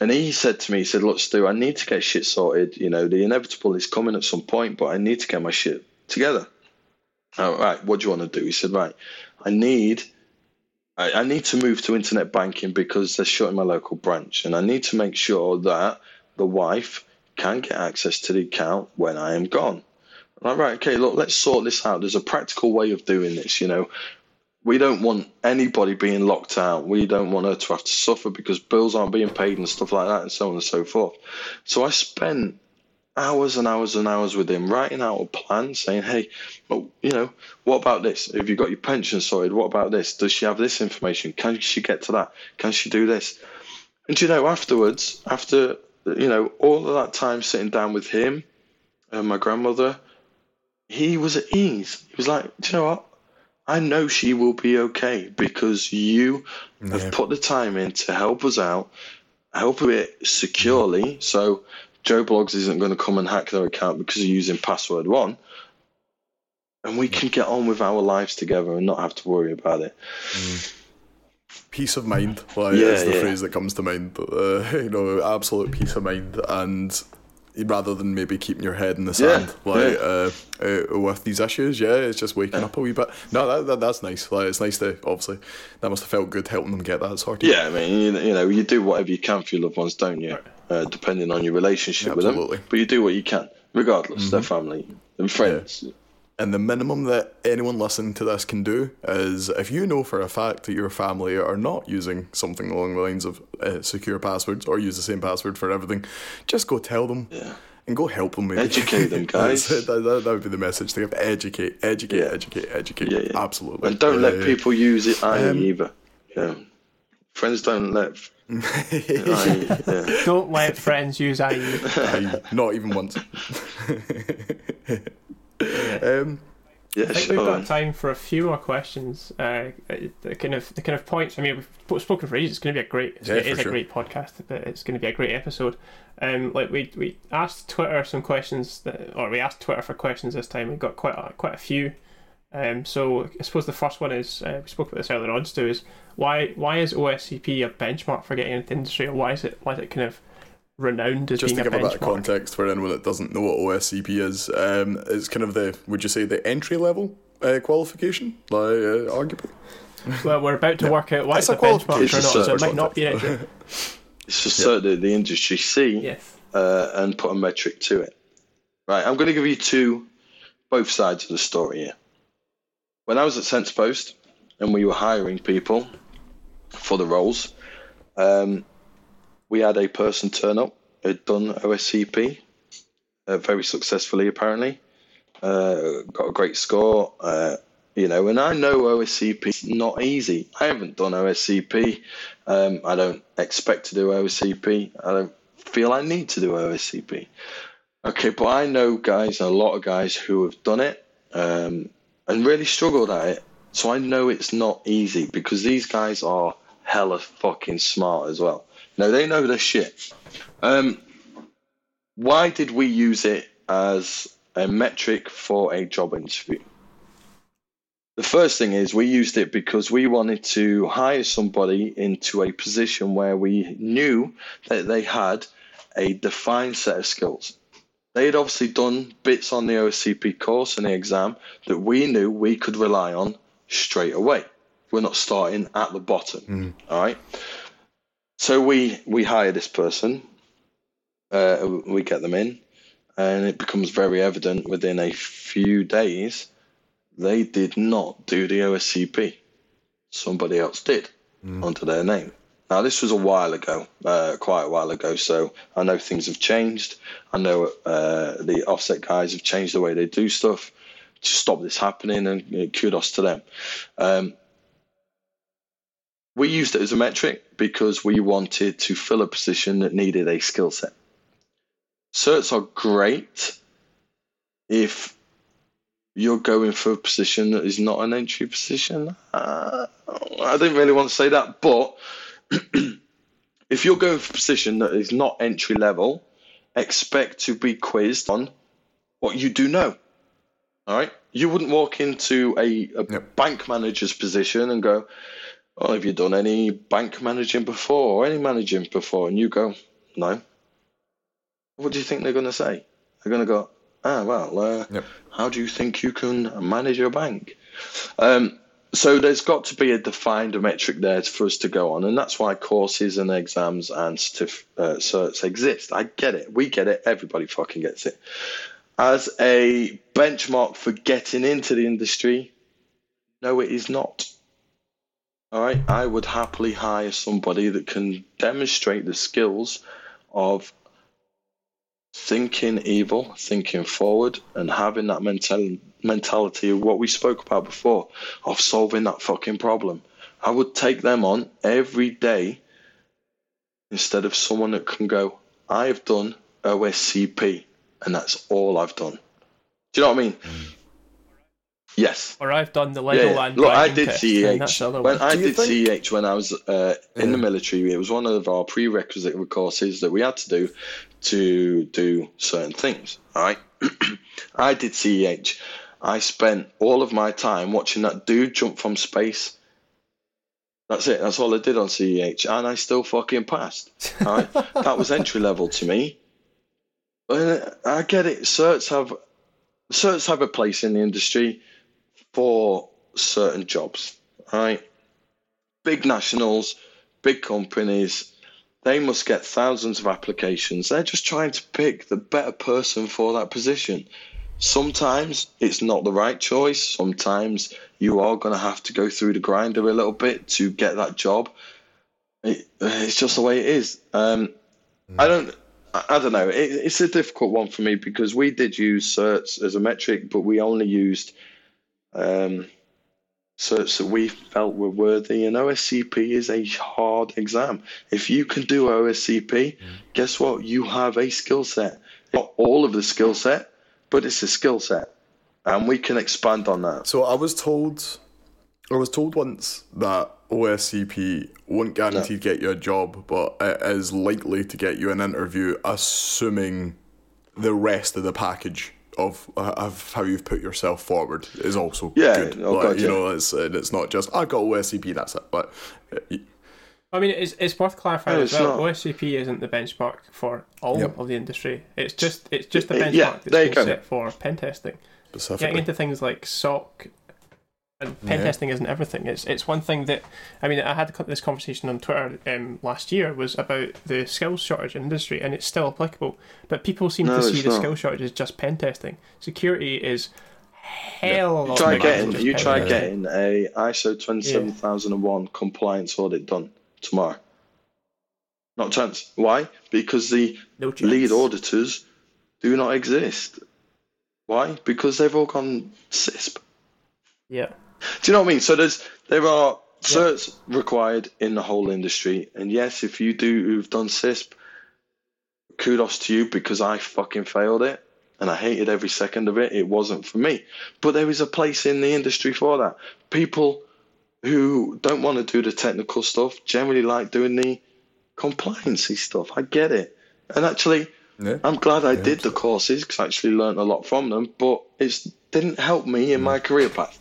and he said to me, he said, "Look, Stu, I need to get shit sorted. You know, the inevitable is coming at some point, but I need to get my shit together." All right, what do you want to do? He said, "Right, I need." I, I need to move to internet banking because they're shutting my local branch, and I need to make sure that the wife can get access to the account when I am gone. All right, okay, look, let's sort this out. There's a practical way of doing this, you know. We don't want anybody being locked out. We don't want her to have to suffer because bills aren't being paid and stuff like that, and so on and so forth. So I spent hours and hours and hours with him writing out a plan saying, hey, well, you know, what about this? Have you got your pension sorted? What about this? Does she have this information? Can she get to that? Can she do this? And you know, afterwards, after, you know, all of that time sitting down with him and my grandmother, he was at ease. He was like, do you know what? I know she will be okay because you have put the time in to help us out, help a bit securely. So Joe Bloggs isn't going to come and hack their account because you're using password one. And we can get on with our lives together and not have to worry about it. peace of mind. Like Yeah, is the yeah. phrase that comes to mind. Uh, <laughs> you know, absolute peace of mind, and rather than maybe keeping your head in the Yeah, sand, like yeah. uh, uh, with these issues, yeah, it's just waking up a wee bit. No, that, that that's nice. Like it's nice to obviously that must have felt good helping them get that sorted. Yeah, I mean, you, you know, you do whatever you can for your loved ones, don't you? Uh, depending on your relationship with Absolutely. them. But you do what you can, regardless. They're family and friends. And the minimum that anyone listening to this can do is if you know for a fact that your family are not using something along the lines of uh, secure passwords or use the same password for everything, just go tell them. Yeah. And go help them. Maybe. Educate them, <laughs> guys. That, that, that would be the message to give. Educate, educate, Yeah. educate, educate. Yeah, yeah. Absolutely. And don't Yeah, let people use it IE Um, either. Yeah. Um, Friends don't let. <laughs> IE, yeah. Don't let friends use. IE. Aye, <laughs> not even once. <laughs> um, Yeah, I think sure. we've got time for a few more questions. Uh, the kind of the kind of points. I mean, we've spoken for ages. It's going to be a great. Yeah, it is a great podcast, but it's going to be a great episode. Um, like we we asked Twitter some questions, that, or we asked Twitter for questions this time. We got quite a, quite a few. Um, so I suppose the first one is uh, we spoke about this earlier on. Stu is why why is OSCP a benchmark for getting into the industry, or why is it why is it kind of renowned as just to being give a a bit of context for anyone that doesn't know what OSCP is, um, it's kind of the would you say the entry level uh, qualification, like uh, arguably. Well, we're about to work out why It's it's, a a benchmark qualification, or not, so it might not be an entry. <laughs> It's just so that the industry see Yes. uh, and put a metric to it. Right, I'm going to give you two, both sides of the story here. When I was at SensePost and we were hiring people for the roles, um, we had a person turn up who'd done OSCP uh, very successfully, apparently. Uh, got a great score, uh, you know, and I know OSCP is not easy. I haven't done OSCP. Um, I don't expect to do OSCP. I don't feel I need to do OSCP. Okay, but I know guys, a lot of guys who have done it um, and really struggled at it. So I know it's not easy because these guys are hella fucking smart as well. No, they know their shit. Um, why did we use it as a metric for a job interview? The first thing is we used it because we wanted to hire somebody into a position where we knew that they had a defined set of skills. They had obviously done bits on the OSCP course and the exam that we knew we could rely on straight away. We're not starting at the bottom. All right. So we we hire this person, uh, we get them in, and it becomes very evident within a few days they did not do the OSCP. Somebody else did under their name. Now, this was a while ago, uh, quite a while ago, so I know things have changed. I know uh, the OffSec guys have changed the way they do stuff to stop this happening, and uh, kudos to them. Um, we used it as a metric because we wanted to fill a position that needed a skill set. Certs are great if you're going for a position that is not an entry position. Uh, I didn't really want to say that, but <clears throat> if you're going for a position that is not entry level, expect to be quizzed on what you do know. All right. You wouldn't walk into a, a Yep. bank manager's position and go, Oh, have you done any bank managing before or any managing before? And you go, No. What do you think they're going to say? They're going to go, Ah, well, uh, Yep. how do you think you can manage your bank? Um, so there's got to be a defined metric there for us to go on, and that's why courses and exams and certif- uh, certs exist. I get it. We get it. Everybody fucking gets it. As a benchmark for getting into the industry, no, it is not. All right, I would happily hire somebody that can demonstrate the skills of thinking evil, thinking forward, and having that mental mentality of what we spoke about before of solving that fucking problem. I would take them on every day instead of someone that can go, I've done OSCP and that's all I've done. Do you know what I mean? Mm. Yes. Or I've done the Yeah, Legoland. yeah. Look, I did test, that's CEH. the other When one. I did think- CEH when I was uh, in the military, it was one of our prerequisite courses that we had to do to do certain things. All right. <clears throat> I did CEH. I spent all of my time watching that dude jump from space. That's it. That's all I did on CEH, and I still fucking passed. All right. <laughs> that was entry level to me. Uh, I get it. Certs have certs have a place in the industry for certain jobs. Right. Big nationals, big companies, they must get thousands of applications. They're just trying to pick the better person for that position. Sometimes it's not the right choice. Sometimes you are going to have to go through the grinder a little bit to get that job. It, it's just the way it is. Um, I don't. I don't know. It, it's a difficult one for me because we did use certs as a metric, but we only used um, certs that we felt were worthy. And OSCP is a hard exam. If you can do OSCP, guess what? You have a skill set. Not all of the skill set, but it's a skill set, and we can expand on that. So I was told, I was told once that OSCP won't guarantee to get you a job, but it is likely to get you an interview, assuming the rest of the package of, of how you've put yourself forward is also Yeah, good. oh Like, God, you yeah. know, it's uh, it's not just I got OSCP, that's it. But uh, I mean, it's, it's worth clarifying No, as well. not. OSCP isn't the benchmark for all Yep. of the industry. It's just it's just a Uh, benchmark yeah, that's there you been set for pen testing. Getting specifically, into things like SOC and pen Yeah. testing isn't everything. It's it's one thing that I mean I had this conversation on Twitter um, last year was about the skills shortage in industry and it's still applicable. But people seem No, to see it's the not. skills shortage as just pen testing. Security is hell. of a Try getting you try testing. getting a ISO twenty seven thousand one compliance audit done tomorrow. Not a chance. Why? Because the no lead auditors do not exist. Why? Because they've all gone CISSP. Yeah. Do you know what I mean? So there's there are certs required in the whole industry, and yes, if you do who've done CISSP, kudos to you because I fucking failed it and I hated every second of it. It wasn't for me, but there is a place in the industry for that. People who don't want to do the technical stuff generally like doing the compliancy stuff. I get it, and actually. yeah. I'm glad I did the courses because I actually learned a lot from them, but it didn't help me in mm. my career path.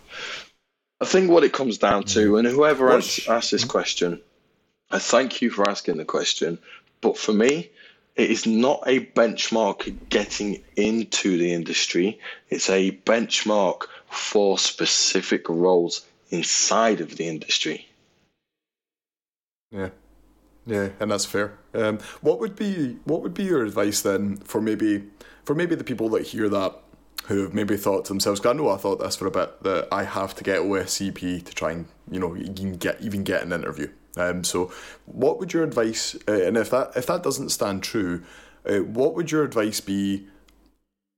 I think what it comes down to, and whoever asked, asked this question, I thank you for asking the question, but for me, it is not a benchmark getting into the industry, it's a benchmark for specific roles inside of the industry. Yeah, yeah, and that's fair. Um, what would be what would be your advice then for maybe for maybe the people that hear that who have maybe thought to themselves, "God, no, I thought this for a bit that I have to get OSCP to try and you know even get even get an interview." Um, so, what would your advice? Uh, and if that if that doesn't stand true, uh, what would your advice be?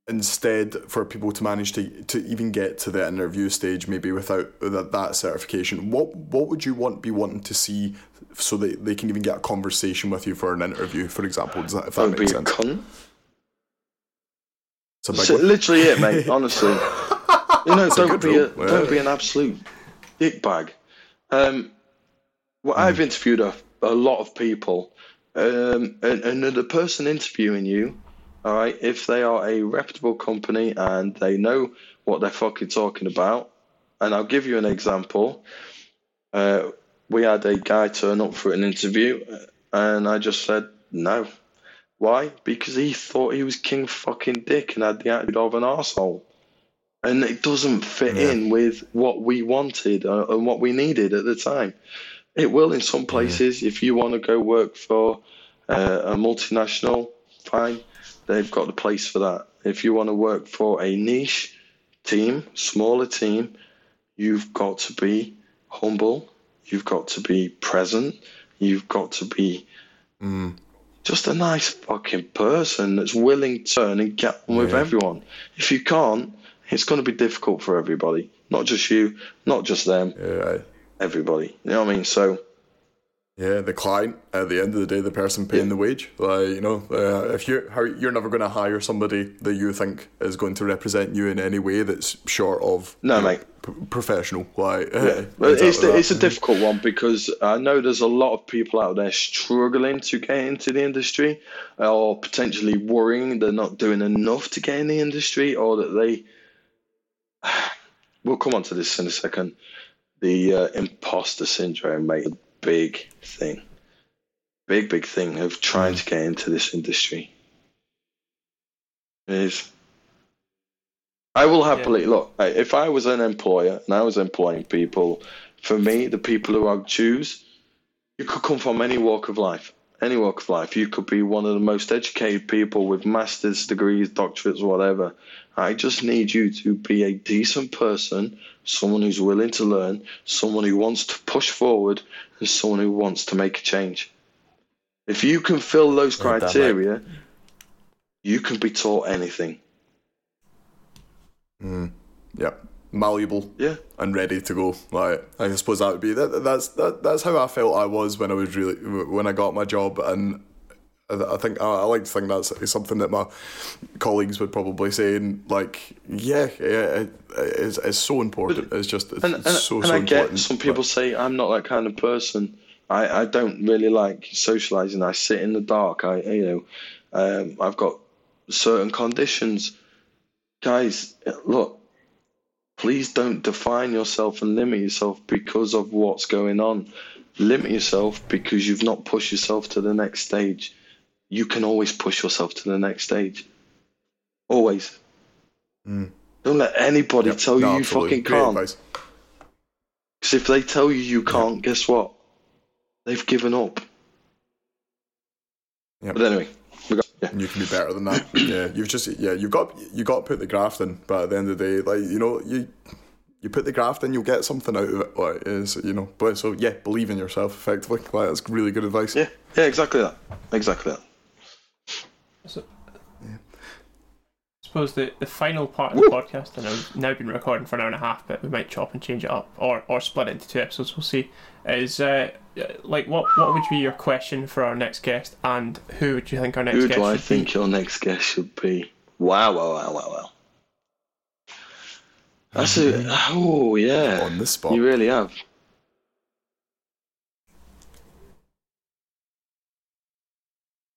instead for people to manage to to even get to the interview stage, maybe without that, that certification, what what would you want be wanting to see so that they can even get a conversation with you for an interview, for example? Does that, if that makes sense? So, literally it, mate. <laughs> Honestly, you know, don't be a, yeah. don't be an absolute dickbag. Um, well, I've Hmm. interviewed a, a lot of people, um, and, and the person interviewing you, all right, if they are a reputable company and they know what they're fucking talking about, and I'll give you an example. Uh, we had a guy turn up for an interview, and I just said no. Why? Because he thought he was king fucking dick and had the attitude of an asshole, And it doesn't fit Yeah. in with what we wanted uh, and what we needed at the time. It will in some places. If you want to go work for uh, a multinational, fine. They've got the place for that. If you want to work for a niche team, smaller team, you've got to be humble. You've got to be present. You've got to be just a nice fucking person that's willing to turn and get on with Yeah. everyone. If you can't, it's going to be difficult for everybody. Not just you, not just them, Yeah, everybody. You know what I mean? So, yeah. The client at the end of the day, the person paying the wage. Like you know, uh, if you're how, you're never going to hire somebody that you think is going to represent you in any way that's short of No, you mate. Professional. Like, yeah. It's, it's a difficult one because I know there's a lot of people out there struggling to get into the industry or potentially worrying they're not doing enough to get in the industry or that they. <sighs> We'll come on to this in a second. The uh, imposter syndrome, mate, a big thing. Big, big thing of trying to get into this industry. It is. I will happily look. If I was an employer and I was employing people, for me, the people who I choose, you could come from any walk of life. Any walk of life. You could be one of the most educated people with master's degrees, doctorates, whatever. I just need you to be a decent person, someone who's willing to learn, someone who wants to push forward, and someone who wants to make a change. If you can fill those Yeah, criteria, you can be taught anything. Yeah, malleable. Yeah. and ready to go. Like I suppose that would be that. That's that. That's how I felt I was when I was really when I got my job, and I I think I, like to think that's something that my colleagues would probably say. And like, yeah, yeah, it, it's, it's so important. It's just it's and, and, so and so I get some people say I'm not that kind of person. I, I don't really like socializing. I sit in the dark. I you know, um, I've got certain conditions. Guys, look, please don't define yourself and limit yourself because of what's going on. Limit yourself because you've not pushed yourself to the next stage. You can always push yourself to the next stage. Always. Hmm. Don't let anybody Yep, tell you no, you absolutely. fucking can't. Because if they tell you you can't, guess what? They've given up. Yep. But anyway, yeah. <laughs> And you can be better than that. yeah, you've just yeah, you've got you got to put the graft in. But at the end of the day, like you know, you you put the graft in, you'll get something out of it. Like is you know, but so yeah, believe in yourself. Effectively, like that's really good advice. yeah, yeah, exactly that, exactly that. So, I suppose the, the final part of the podcast, and I've now been recording for an hour and a half, but we might chop and change it up or, or split it into two episodes. We'll see. Is uh, like what what would be your question for our next guest, and who would you think our next Who guest Who do I think be? your next guest should be? Wow, wow, wow, wow, wow. That's a oh yeah. On the spot. You really have.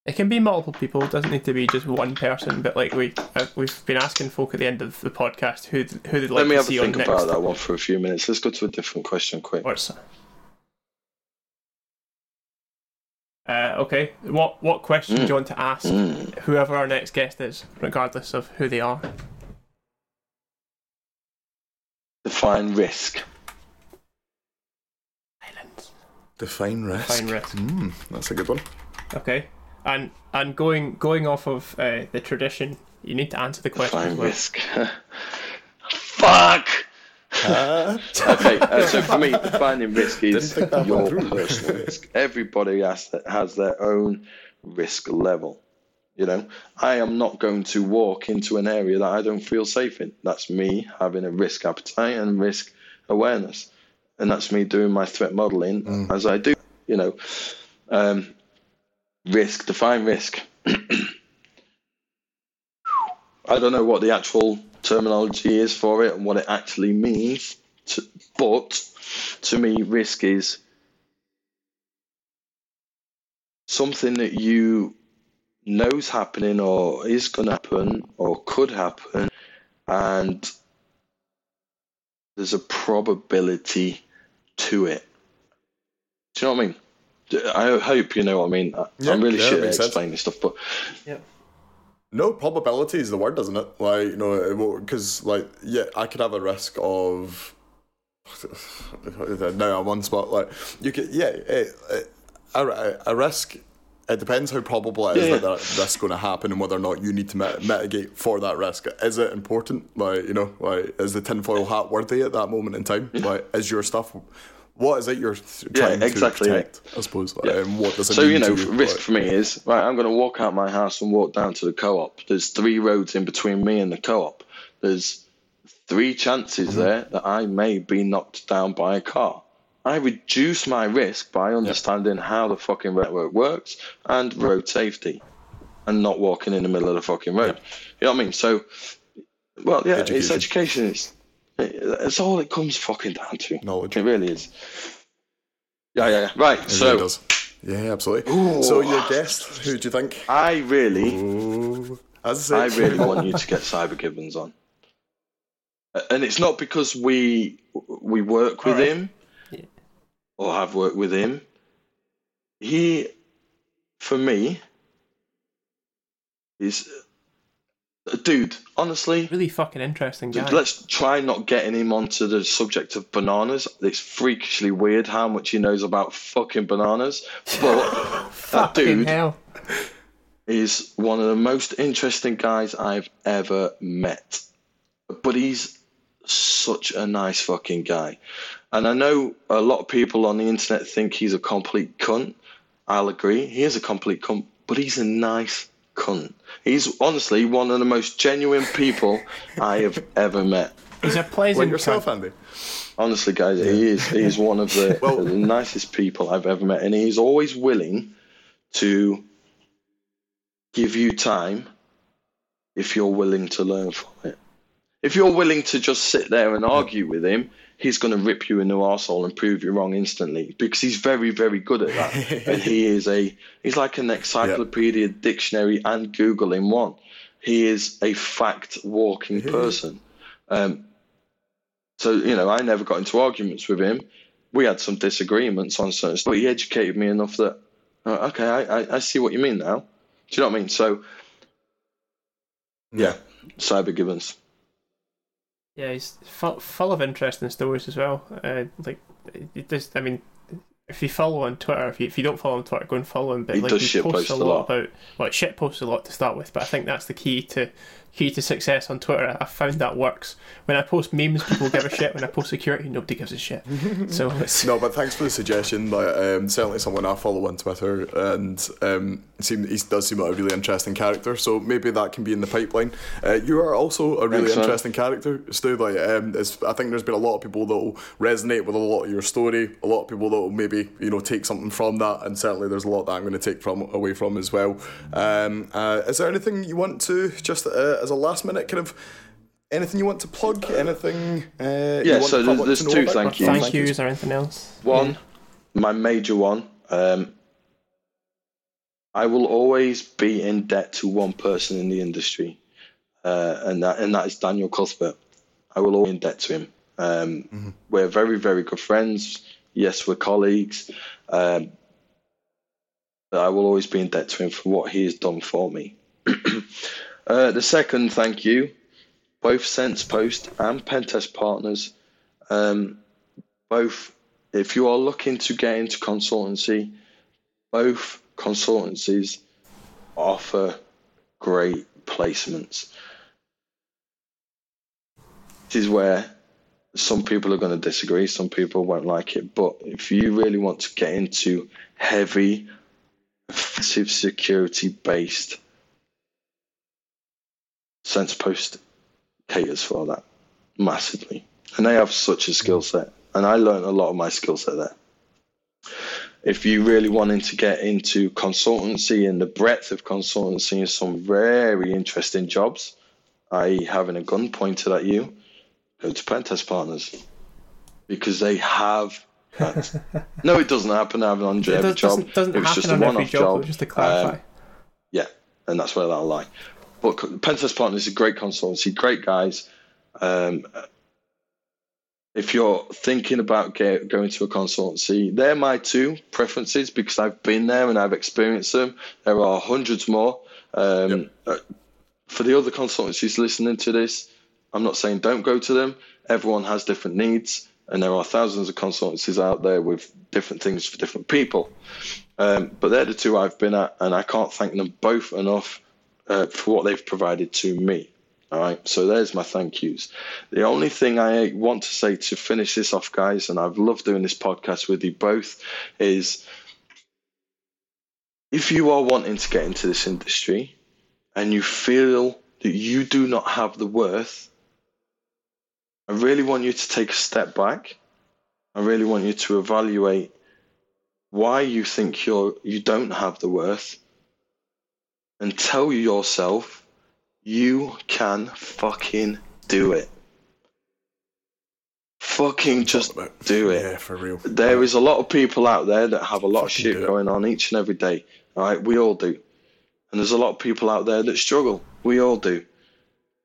It can be multiple people. It doesn't need to be just one person. But like we uh, we've been asking folk at the end of the podcast who who they'd like Let me to have a see on think next. about that one for a few minutes. Let's go to a different question quick. Or s- Uh, okay. What what question do you want to ask Mm. whoever our next guest is, regardless of who they are? Define risk. Silence. Define risk. Define risk. Mm, that's a good one. Okay. And and going going off of uh, the tradition, you need to answer the question. Define as well. risk. <laughs> Fuck. <laughs> Okay, uh, so for me, defining risk is Didn't think that your personal risk. Everybody has, has their own risk level. You know, I am not going to walk into an area that I don't feel safe in. That's me having a risk appetite and risk awareness, and that's me doing my threat modeling as I do. You know, um, risk define risk. <clears throat> I don't know what the actual terminology is for it and what it actually means, to, but to me, risk is something that you knows happening or is going to happen or could happen, and there's a probability to it. Do you know what I mean? I hope you know what I mean. I- Yeah, I'm really yeah, shit it at makes sense. explaining stuff, but yeah. No, probability is the word, doesn't it? Like, you know, because, like, yeah, I could have a risk of. <sighs> now I'm on spot. Like, you could, yeah, a, a, a risk. It depends how probable it is Yeah, that that risk's going to happen and whether or not you need to mit- mitigate for that risk. Is it important? Like, you know, like, is the tinfoil hat worthy at that moment in time? Like, is your stuff. What is it you're th- Yeah, trying exactly, to yeah. protect? I suppose. Yeah. And what does it So you know, you? risk Like, for me is right. I'm going to walk out my house and walk down to the co-op. There's three roads in between me and the co-op. There's three chances Mm-hmm. there that I may be knocked down by a car. I reduce my risk by understanding how the fucking network works and road safety, and not walking in the middle of the fucking road. You know what I mean? So, well, yeah, it's Education. education. It's it's all it comes fucking down to. Knowledge. It really is. Yeah, yeah, yeah. Right. it so really does. Yeah, absolutely. Ooh. So your guest, who do you think? I really, Ooh. As I I really want you to <laughs> get Cyber Gibbons on, and it's not because we we work with Alright. him Yeah. or have worked with him. He, for me, is dude. Honestly, Really fucking interesting guy. let's try not getting him onto the subject of bananas. It's freakishly weird how much he knows about fucking bananas, but <laughs> uh, that dude hell. is one of the most interesting guys I've ever met. But he's such a nice fucking guy. And I know a lot of people on the internet think he's a complete cunt. I'll agree. He is a complete cunt, but he's a nice cunt. He's honestly one of the most genuine people I have ever met. He's a like pleasant yourself, cunt. Andy. Honestly, guys, he is. He's one of the, Well- the nicest people I've ever met, and he's always willing to give you time if you're willing to learn from it. If you're willing to just sit there and argue with him, he's going to rip you in the arsehole and prove you wrong instantly because he's very, very good at that. <laughs> and he is a he's like an encyclopedia, dictionary, and Google in one. He is a fact walking person. Um, so you know, I never got into arguments with him. We had some disagreements on certain stuff, but he educated me enough that uh, okay, I, I, I see what you mean now. Do you know what I mean? So yeah, Cyber Gibbons. Yeah, he's full, full of interesting stories as well. Uh, like, it just, I mean, if you follow on Twitter, if you, if you don't follow on Twitter, go and follow him. But He like, does he shit posts post a a lot, lot. about, well, shit posts a lot to start with, but I think that's the key to key to success on Twitter. I found that works. When I post memes, people give a shit. When I post security, nobody gives a shit. <laughs> So it's No, but thanks for the suggestion. But um, certainly someone I follow on Twitter, and um, seem, he does seem like a really interesting character. So maybe that can be in the pipeline. Uh, you are also a really Thanks, man. interesting character, Stu. Like, um, I think there's been a lot of people that will resonate with a lot of your story. A lot of people that will maybe you know take something from that, and certainly there's a lot that I'm going to take from away from as well. Um, uh, is there anything you want to just uh, as a last minute kind of? Anything you want to plug? Anything? Uh, you Yeah, want so the public there's to two about? thank Or yous. thank yous or anything else. One, my major one. Um, I will always be in debt to one person in the industry, uh, and that and that is Daniel Cuthbert. I will always be in debt to him. Um, We're very very good friends. Yes, we're colleagues. Um, but I will always be in debt to him for what he has done for me. <clears throat> uh, the second thank you, both SensePost and Pentest partners. Um, both if you are looking to get into consultancy, both consultancies offer great placements. This is where some people are going to disagree, some people won't like it, but if you really want to get into heavy, offensive security based SensePost caters for that massively, and they have such a skill set, and I learned a lot of my skill set there. If you really wanting to get into consultancy and the breadth of consultancy and some very interesting jobs, i.e., having a gun pointed at you, go to Pentest Partners because they have. That. <laughs> no, it doesn't happen. I have an Andre It every does, job. doesn't, doesn't it was just a on every one-off job, job. just to clarify. Um, yeah, and that's where that'll lie. But Pentest Partners is a great consultancy, great guys. Um, if you're thinking about get, going to a consultancy, they're my two preferences because I've been there and I've experienced them. There are hundreds more. Um, uh, For the other consultancies listening to this, I'm not saying don't go to them. Everyone has different needs, and there are thousands of consultancies out there with different things for different people. Um, but they're the two I've been at, and I can't thank them both enough uh, for what they've provided to me. All right, so there's my thank yous. The only thing I want to say to finish this off, guys, and I've loved doing this podcast with you both, is if you are wanting to get into this industry and you feel that you do not have the worth, I really want you to take a step back. I really want you to evaluate why you think you're you don't have the worth and tell yourself you can fucking do it. Fucking just do it. Yeah, for real. There is a lot of people out there that have a lot of shit going on each and every day. All right, we all do. And there's a lot of people out there that struggle. We all do.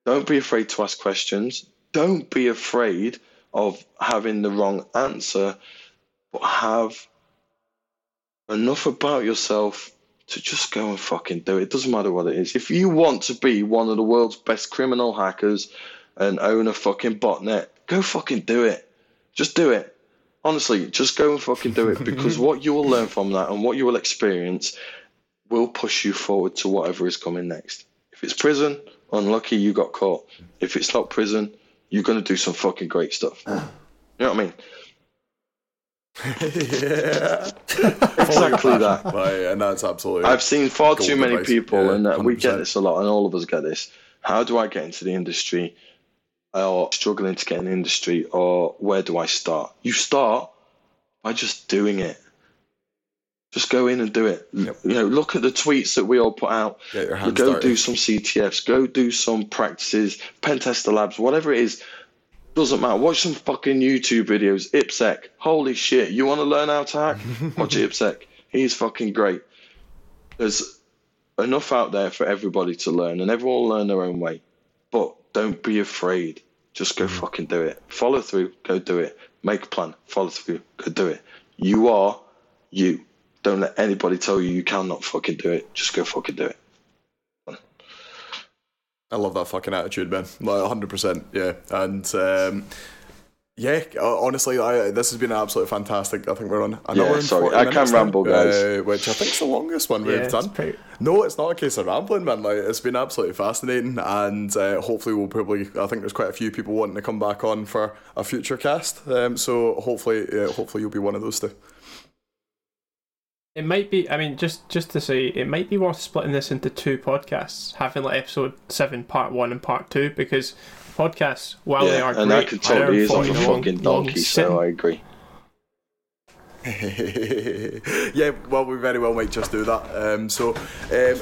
Don't be afraid to ask questions. Don't be afraid of having the wrong answer, but have enough about yourself to just go and fucking do it. It doesn't matter what it is. If you want to be one of the world's best criminal hackers and own a fucking botnet, go fucking do it. Just do it. Honestly, just go and fucking do it because <laughs> what you will learn from that and what you will experience will push you forward to whatever is coming next. If it's prison, unlucky you got caught. If it's not prison, you're going to do some fucking great stuff. You know what I mean? Yeah. Exactly that. Right, and that's absolutely. I've seen far too many advice. people, Yeah, and uh, we get this a lot, and all of us get this. How do I get into the industry? Or struggling to get in the industry, or where do I start? You start by just doing it. Just go in and do it. Yep. You know, look at the tweets that we all put out. Get your hands go dirty. do some CTFs. Go do some practices, pen tester labs, whatever it is. Doesn't matter. Watch some fucking YouTube videos. IppSec. Holy shit. You want to learn how to hack? <laughs> Watch IppSec. He's fucking great. There's enough out there for everybody to learn, and everyone will learn their own way. But don't be afraid. Just go mm. fucking do it. Follow through. Go do it. Make a plan. Follow through. Go do it. You are you. Don't let anybody tell you you cannot fucking do it. Just go fucking do it. I love that fucking attitude, man. Like 100%. Yeah. And um, yeah, uh, honestly, I, this has been absolutely fantastic. I think we're on an Yeah, hour sorry, I can minutes now, ramble, guys. Uh, which I think is the longest one Yeah, we've it's done. pretty- No, it's not a case of rambling, man. Like it's been absolutely fascinating, and uh, hopefully we'll probably. I think there's quite a few people wanting to come back on for a future cast. Um, so hopefully, uh, hopefully you'll be one of those two. It might be. I mean, just just to say, it might be worth splitting this into two podcasts, having like episode seven, part one, and part two, because podcasts, while they yeah, are and great, I could tell he is on a fucking long donkey, sitting- so I agree. <laughs> yeah, well, we very well might just do that. Um, so, um,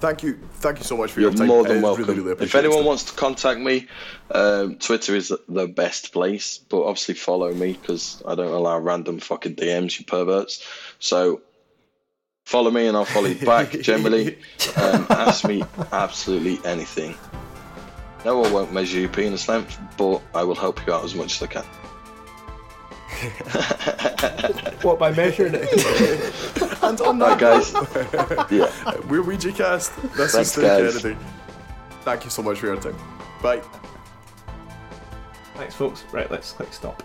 thank you, thank you so much for You're your time. more than It's welcome. Really, really if anyone it. wants to contact me, um, Twitter is the best place, but obviously follow me because I don't allow random fucking DMs, you perverts. So follow me and I'll follow you back. <laughs> Generally, um, ask me absolutely anything. No, I won't measure your penis length, but I will help you out as much as I can. <laughs> What by measuring it? <laughs> and on Right, that, guys. Yeah. we're Ouija Cast. This Thanks, is Stu guys. Kennedy. Thank you so much for your time. Bye. Thanks, folks. Right, let's click stop.